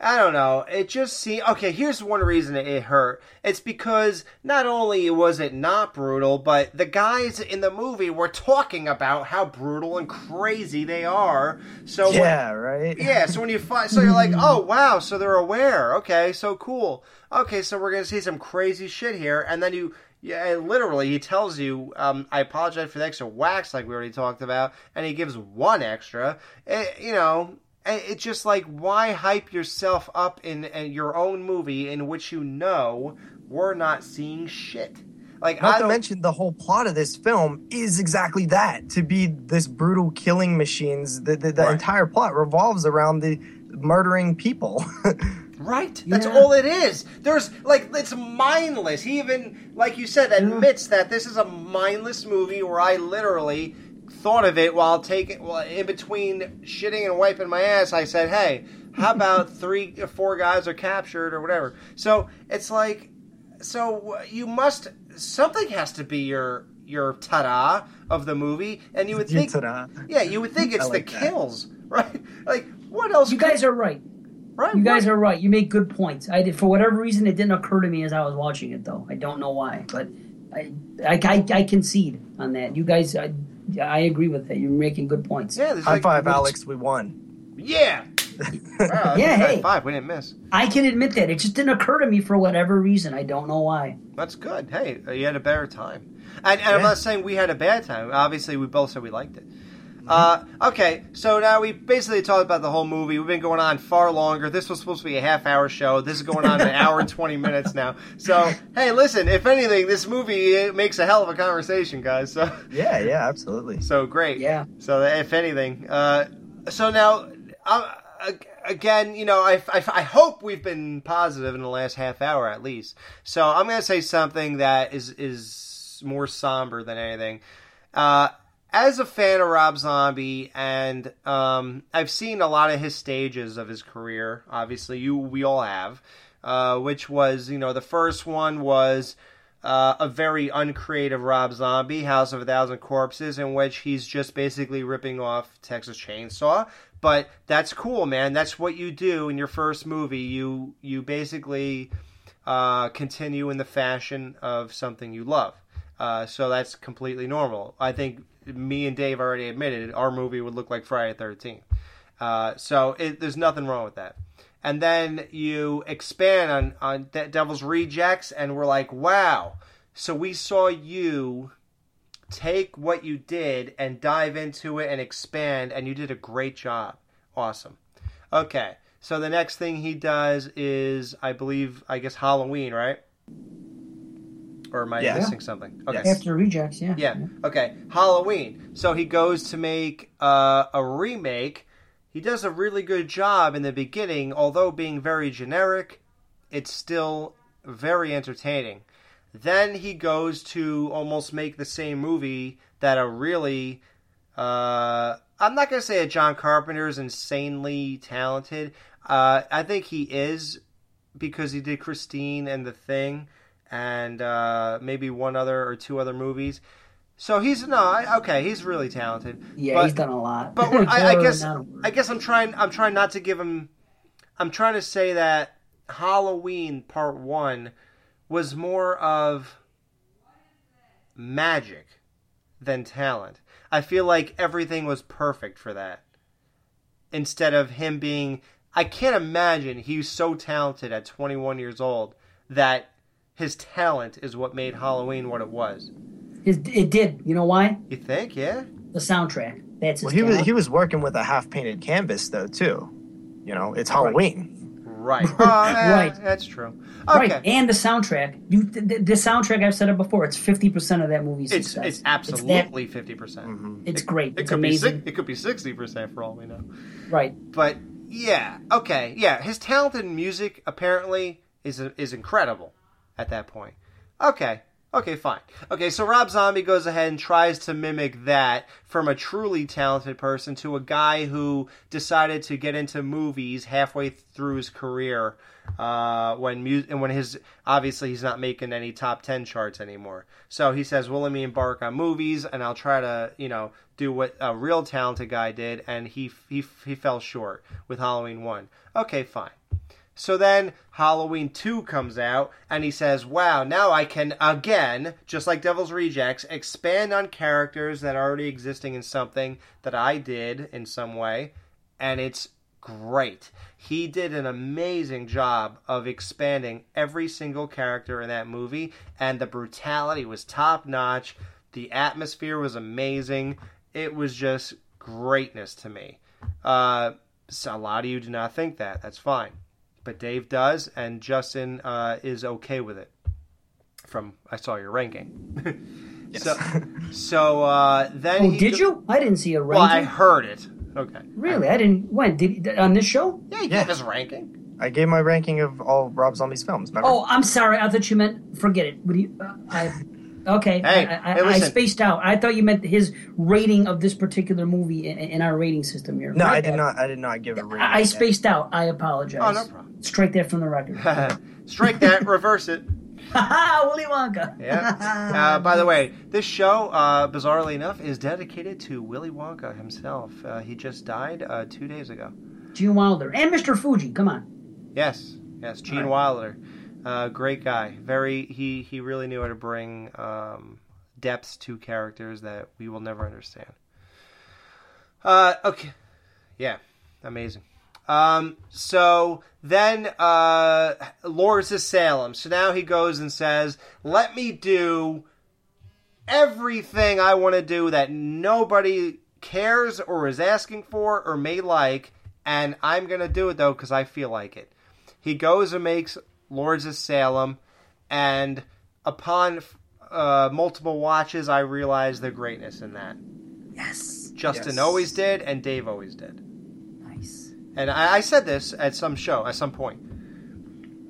I don't know. It just seemed okay. Here's one reason it hurt. It's because not only was it not brutal, but the guys in the movie were talking about how brutal and crazy they are. So when- Yeah, right? yeah, so when you find, so you're like, oh wow, so they're aware. Okay, so cool. Okay, so we're gonna see some crazy shit here, and then you, yeah, and literally he tells you, um, I apologize for the extra whacks, like we already talked about, and he gives one extra. It, you know, it's just like why hype yourself up in, in your own movie in which you know we're not seeing shit. Like I Not to mention the whole plot of this film is exactly that to be this brutal killing machines. The, the, the Right. entire plot revolves around the murdering people. Right. That's Yeah. all it is. There's like it's mindless. He even, like you said, admits that this is a mindless movie where I literally thought of it while taking, well, in between shitting and wiping my ass. I said, "Hey, how about three or four guys are captured or whatever?" So it's like, so you must something has to be your your ta-da of the movie, and you would think, ta-da. yeah, you would think it's like the that. kills, right? Like what else? You could- guys are right. right? You guys what- are right. You make good points. I did for whatever reason it didn't occur to me as I was watching it though. I don't know why, but I I, I, I concede on that. You guys, I, I agree with that. You're making good points. Yeah, there's High like- five, Alex. We won. Yeah. Wow, Yeah, high hey. five. We didn't miss. I can admit that it just didn't occur to me for whatever reason. I don't know why. That's good. Hey, uh, you had a better time. And, and I'm not saying we had a bad time. Obviously, we both said we liked it. Uh, okay, so now we basically talked about the whole movie. We've been going on far longer. This was supposed to be a half hour show. This is going on an hour and 20 minutes now. So, hey, listen, if anything, this movie it makes a hell of a conversation, guys. So, Yeah, yeah, absolutely. so great. Yeah. So if anything, uh, so now uh, ag- again, you know, I, I, I hope we've been positive in the last half hour at least. So I'm going to say something that is is more somber than anything. Uh, as a fan of Rob Zombie, and um, I've seen a lot of his stages of his career. Obviously, you we all have. Uh, which was, you know, the first one was uh, a very uncreative Rob Zombie, House of a Thousand Corpses, in which he's just basically ripping off Texas Chainsaw. But that's cool, man. That's what you do in your first movie. You you basically uh, continue in the fashion of something you love. Uh, so that's completely normal. I think me and Dave already admitted our movie would look like Friday Thirteenth. Uh, so it, there's nothing wrong with that. And then you expand on on De- Devil's Rejects, and we're like, wow. So we saw you take what you did and dive into it and expand, and you did a great job. Awesome. Okay. So the next thing he does is, I believe, I guess Halloween, right? Or am I Yeah. missing something? Okay. Yes. After rejects, yeah. Yeah. Okay. Halloween. So he goes to make uh, a remake. He does a really good job in the beginning, although being very generic. It's still very entertaining. Then he goes to almost make the same movie that a really. Uh, I'm not going to say that John Carpenter is insanely talented. Uh, I think he is because he did Christine and The Thing and uh, maybe one other or two other movies. So he's no, I, okay, he's really talented. Yeah, but, he's done a lot. But I, I guess the amount of work. I guess I'm trying I'm trying not to give him. I'm trying to say that Halloween Part One was more of magic than talent. I feel like everything was perfect for that. Instead of him being, I can't imagine he was so talented at 21 years old that his talent is what made Halloween what it was. It, it did. You know why? You think? Yeah. The soundtrack. That's his Well, he was he was working with a half painted canvas though too. You know, it's Halloween. Right. Oh, yeah, Right. Uh, eh, that's true. Okay. Right, and the soundtrack. You, the, the soundtrack. I've said it before. It's fifty percent of that movie's It's success. it's absolutely fifty percent. Mm-hmm. It's, great. It It's could amazing. be six, it could be sixty percent for all we know. Right. But yeah, okay, yeah. His talent in music apparently is is incredible at that point. Okay, okay, fine. Okay, so Rob Zombie goes ahead and tries to mimic that from a truly talented person to a guy who decided to get into movies halfway through his career. Uh, when mu- and when his obviously he's not making any top ten charts anymore. So he says, "Well, let me embark on movies, and I'll try to you know do what a real talented guy did." And he he he fell short with Halloween one. Okay, fine. So then Halloween 2 comes out, and he says, Wow, now I can again, just like Devil's Rejects, expand on characters that are already existing in something that I did in some way, and it's great. He did an amazing job of expanding every single character in that movie, and the brutality was top notch. The atmosphere was amazing. It was just greatness to me. Uh, so a lot of you do not think that. That's fine but Dave does, and Justin uh, is okay with it. From I saw your ranking. Yes. So, so uh, then Oh, he did go- you? I didn't see a ranking. Well, I heard it. Okay. really? I didn't. When did he, on this show? Yeah, he Yeah. gave his ranking. I gave my ranking of all Rob Zombie's films. Remember? Oh, I'm sorry. I thought you meant. Forget it. What do you? Uh, I. Okay, Hey, I, I, hey, I spaced out. I thought you meant his rating of this particular movie in, in our rating system here. no, My I did not. I did not give a rating. I, I spaced out. I apologize. Oh, no problem. Strike that from the record. Strike that, reverse it. Ha Willy Wonka. Yeah. Uh, by the way, this show, uh, bizarrely enough, is dedicated to Willy Wonka himself. Uh, he just died uh, two days ago. Gene Wilder and Mr. Fuji. Come on. Yes, yes, Gene Right. Wilder, uh, great guy. Very, he he really knew how to bring um, depth to characters that we will never understand. Uh, okay, yeah, amazing. Um, so then, uh, Lords of Salem. So now he goes and says, "Let me do everything I want to do that nobody cares or is asking for or may like, and I'm gonna do it though because I feel like it." He goes and makes Lords of Salem, and upon uh, multiple watches, I realized the greatness in that. Yes. Justin Yes. always did, and Dave always did. Nice. And I, I said this at some show, at some point.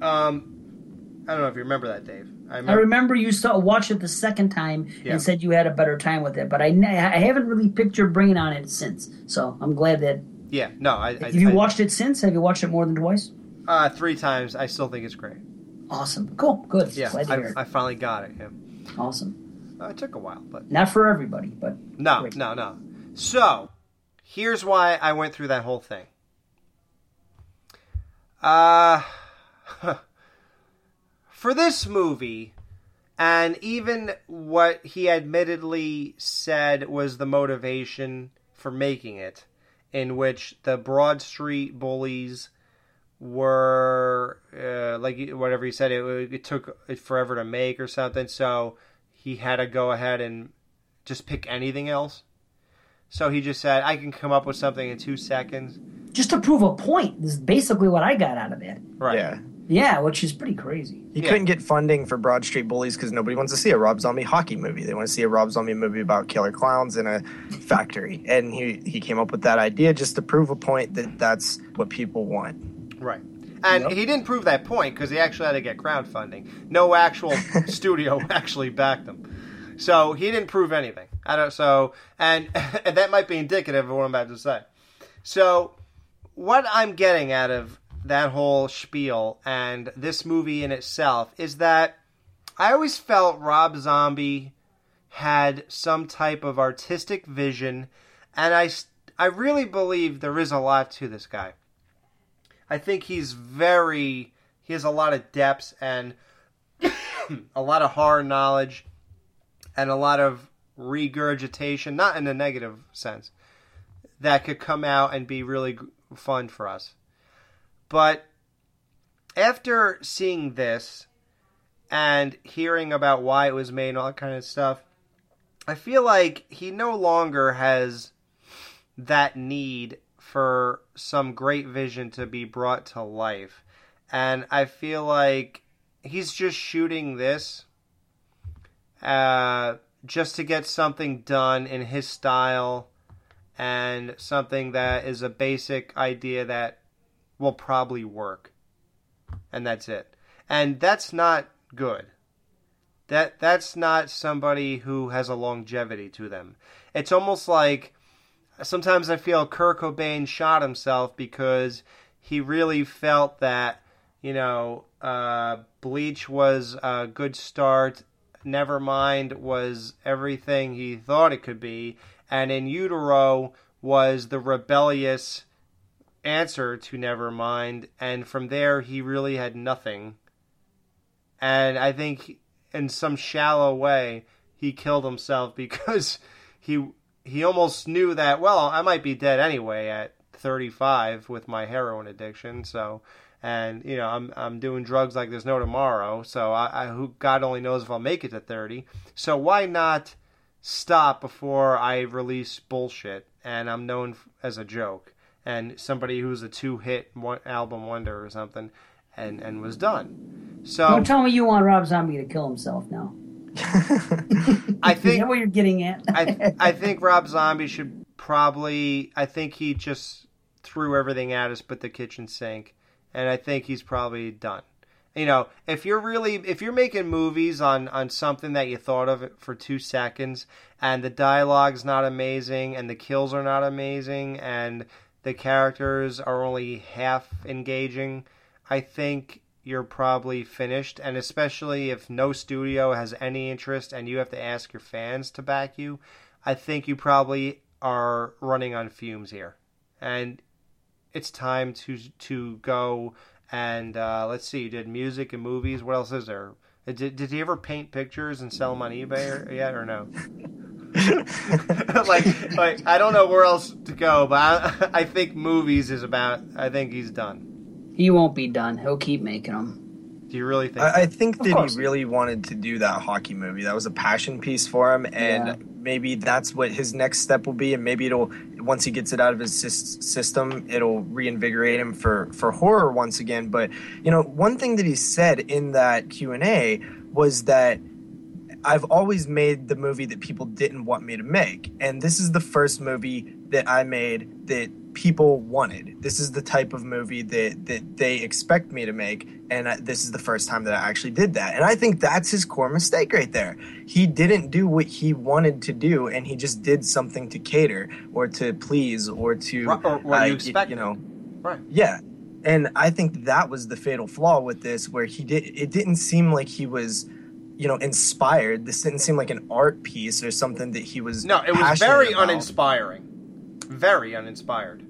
Um, I don't know if you remember that, Dave. I I remember. remember you saw watched it the second time Yeah. and said you had a better time with it, but I, I haven't really picked your brain on it since. So I'm glad that. yeah, no, I. I Have you I- watched it since? Have you watched it more than twice? Uh, three times. I still think it's great. Awesome. Cool. Good. Yeah, Glad to hear. I, finally got it. Yeah. awesome. Uh, it took a while, but Not for everybody, but no, Great. no, no. So, here's why I went through that whole thing. Uh, for this movie, and even what he admittedly said was the motivation for making it, in which the Broad Street bullies were uh, like whatever he said it, it took it forever to make or something so he had to go ahead and just pick anything else so he just said i can come up with something in two seconds just to prove a point, this is basically what I got out of it. right Yeah. Yeah, which is pretty crazy. He Yeah. couldn't get funding for Broad Street Bullies because nobody wants to see a Rob Zombie hockey movie. They want to see a Rob Zombie movie about killer clowns in a factory. And he, he came up with that idea just to prove a point that that's what people want. Right. And Yep. he didn't prove that point because he actually had to get crowdfunding. No actual studio actually backed him. So he didn't prove anything. I don't so and, and that might be indicative of what i'm about to say. So, what I'm getting out of that whole spiel and this movie in itself is that I always felt Rob Zombie had some type of artistic vision, and I, I really believe there is a lot to this guy. I think he's very, he has a lot of depth and a lot of horror knowledge and a lot of regurgitation, not in a negative sense, that could come out and be really fun for us. But after seeing this and hearing about why it was made and all that kind of stuff, I feel like he no longer has that need for some great vision to be brought to life. And I feel like he's just shooting this uh, just to get something done in his style and something that is a basic idea that will probably work. And that's it. And that's not good. That that's not somebody who has a longevity to them. It's almost like sometimes I feel Kurt Cobain shot himself because he really felt that you know uh, Bleach was a good start. Nevermind was everything he thought it could be, and In Utero was the rebellious answer to Nevermind, and from there he really had nothing. And I think in some shallow way he killed himself because he he almost knew that well I might be dead anyway at 35 with my heroin addiction so and you know I'm I'm doing drugs like there's no tomorrow so I, I who God only knows if I'll make it to 30 so why not stop before I release bullshit and I'm known as a joke and somebody who's a two hit album wonder or something and and was done. So don't tell me you want Rob Zombie to kill himself now I think Is that what you're getting at? I I think Rob Zombie should probably. I think he just threw everything at us but the kitchen sink, and I think he's probably done. You know, if you're really if you're making movies on on something that you thought of for two seconds, and the dialogue's not amazing, and the kills are not amazing, and the characters are only half engaging, I think you're probably finished. And especially if no studio has any interest and you have to ask your fans to back you, I think you probably are running on fumes here. And it's time to to go and uh, let's see. You did music and movies. What else is there? Did, did he ever paint pictures and sell them on eBay or, yet or no? like, like I don't know where else to go, but I, I think movies is about. I think he's done. He won't be done. He'll keep making them. Do you really think? I, I think that he really wanted to do that hockey movie. That was a passion piece for him, and yeah. maybe that's what his next step will be. And maybe it'll once he gets it out of his system, it'll reinvigorate him for for horror once again. But you know, one thing that he said in that Q and A was that I've always made the movie that people didn't want me to make. And this is the first movie that I made that people wanted. This is the type of movie that that they expect me to make, and I, this is the first time that I actually did that. And I think that's his core mistake right there. He didn't do what he wanted to do, and he just did something to cater or to please or to right, or what uh, you expect, you know, right? Yeah. And I think that was the fatal flaw with this, where he did. It didn't seem like he was you know inspired this didn't seem like an art piece or something that he was no it was very about. uninspiring very uninspired.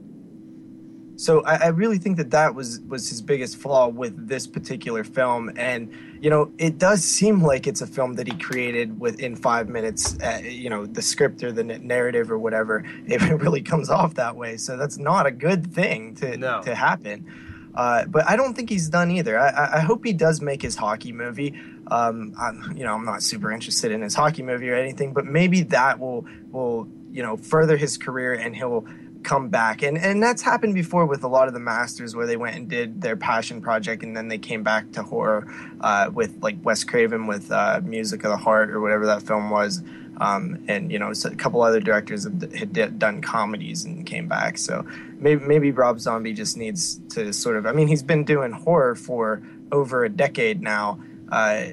So I, I, really think that that was was his biggest flaw with this particular film, and you know it does seem like it's a film that he created within five minutes. Uh, you know the script or the narrative or whatever, if it really comes off that way. So that's not a good thing to no. to happen. Uh, but I don't think he's done either. I, I hope he does make his hockey movie. Um, I'm, you know, I'm not super interested in his hockey movie or anything, but maybe that will will you know further his career and he'll come back. And and that's happened before with a lot of the masters where they went and did their passion project and then they came back to horror uh, with like Wes Craven with uh, Music of the Heart or whatever that film was. Um, and you know a couple other directors had done comedies and came back. So maybe maybe Rob Zombie just needs to sort of I mean he's been doing horror for over a decade now uh,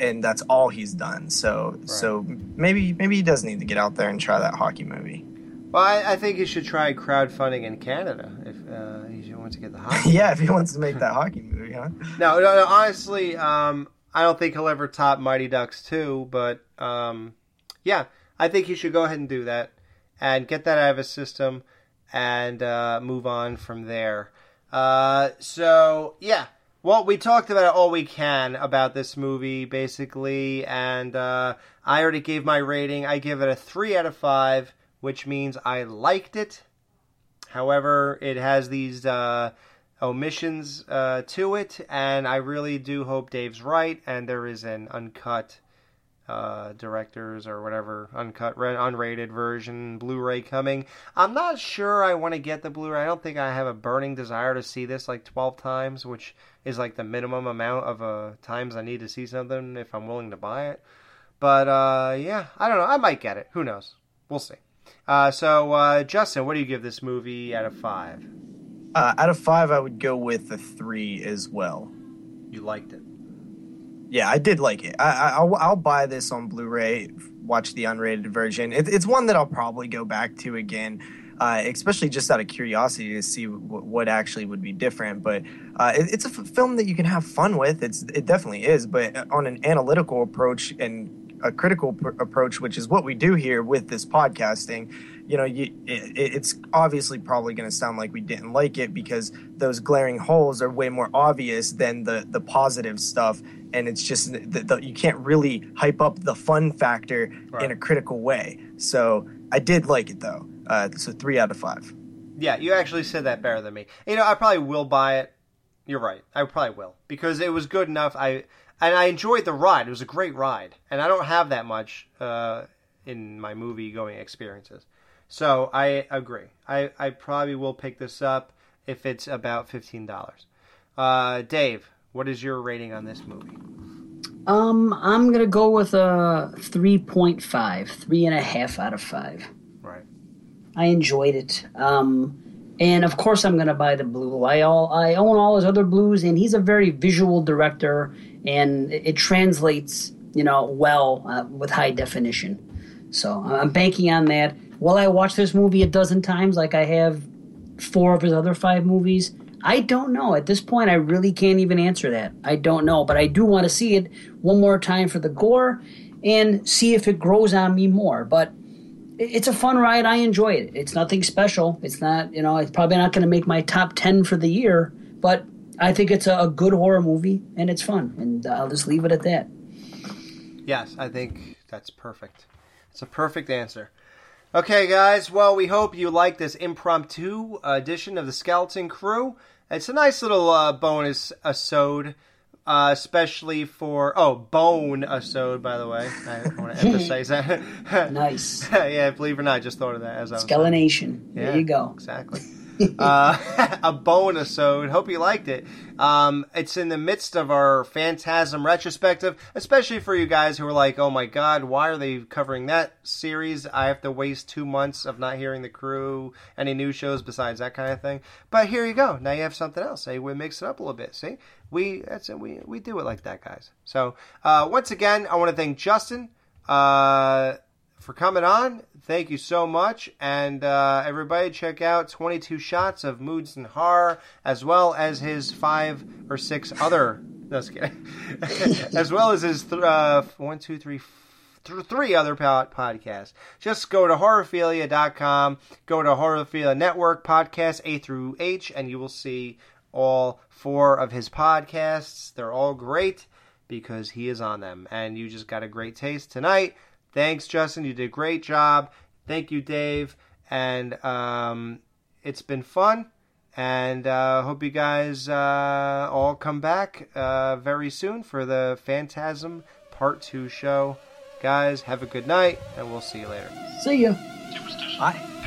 and that's all he's done. So right. so maybe maybe he does need to get out there and try that hockey movie. Well, I, I think he should try crowdfunding in Canada if uh, he wants to get the hockey. yeah, if he wants to make that hockey movie, huh? No, no, no honestly, um, I don't think he'll ever top Mighty Ducks 2, but um, yeah, I think he should go ahead and do that and get that out of his system and uh, move on from there. Uh, so yeah, well, we talked about it all we can about this movie, basically, and uh, I already gave my rating. I give it a three out of five, which means I liked it. However, it has these uh, omissions uh, to it, and I really do hope Dave's right, and there is an uncut uh, directors or whatever uncut, unrated version Blu-ray coming. I'm not sure I want to get the Blu-ray. I don't think I have a burning desire to see this like 12 times, which is like the minimum amount of uh, times I need to see something if I'm willing to buy it. But uh, yeah, I don't know. I might get it. Who knows? We'll see. Uh, so, uh, Justin, what do you give this movie out of five? Uh, out of five, I would go with a three as well. You liked it. Yeah, I did like it. I, will I'll buy this on Blu-ray. Watch the unrated version. It, it's one that I'll probably go back to again, uh, especially just out of curiosity to see w- what actually would be different. But uh, it, it's a f- film that you can have fun with. It's it definitely is. But on an analytical approach and a critical pr- approach, which is what we do here with this podcasting, you know, you, it, it's obviously probably going to sound like we didn't like it because those glaring holes are way more obvious than the the positive stuff and it's just the, the, you can't really hype up the fun factor right. in a critical way. So I did like it though. Uh, so three out of five. Yeah, you actually said that better than me. You know, I probably will buy it. You're right. I probably will because it was good enough. I and I enjoyed the ride. It was a great ride, and I don't have that much uh, in my movie going experiences. So I agree. I, I probably will pick this up if it's about fifteen dollars. Uh, Dave, what is your rating on this movie? Um, I'm gonna go with a 3.5, three and a half out of five. Right. I enjoyed it. Um, and of course I'm gonna buy the blue. I all I own all his other blues, and he's a very visual director, and it, it translates, you know, well uh, with high definition. So I'm banking on that. Will I watch this movie a dozen times like I have four of his other five movies? I don't know. At this point, I really can't even answer that. I don't know. But I do want to see it one more time for the gore and see if it grows on me more. But it's a fun ride. I enjoy it. It's nothing special. It's not, you know, it's probably not going to make my top 10 for the year, but I think it's a, a good horror movie and it's fun. And I'll just leave it at that. Yes, I think that's perfect. It's a perfect answer. Okay, guys. Well, we hope you like this impromptu edition of the Skeleton Crew. It's a nice little uh, bonus episode, uh, especially for oh bone episode. By the way, I want to emphasize that. nice. yeah, believe it or not, I just thought of that as I was. Skelination. There you go. Exactly. uh, a bonus episode. Hope you liked it. Um, it's in the midst of our Phantasm retrospective, especially for you guys who are like, "Oh my God, why are they covering that series? I have to waste two months of not hearing the crew, any new shows besides that kind of thing." But here you go. Now you have something else. Hey, we mix it up a little bit. See, we that's it. We we do it like that, guys. So uh, once again, I want to thank Justin. Uh, for coming on. Thank you so much. And uh, everybody, check out 22 Shots of Moods and Horror, as well as his five or six other. No, just kidding. as well as his th- uh, one, two, three, th- three other pod- podcasts. Just go to horrorphilia.com, go to Horrorphilia Network podcast A through H, and you will see all four of his podcasts. They're all great because he is on them. And you just got a great taste tonight. Thanks, Justin. You did a great job. Thank you, Dave. And um, it's been fun. And uh, hope you guys uh, all come back uh, very soon for the Phantasm Part 2 show. Guys, have a good night, and we'll see you later. See you. Bye.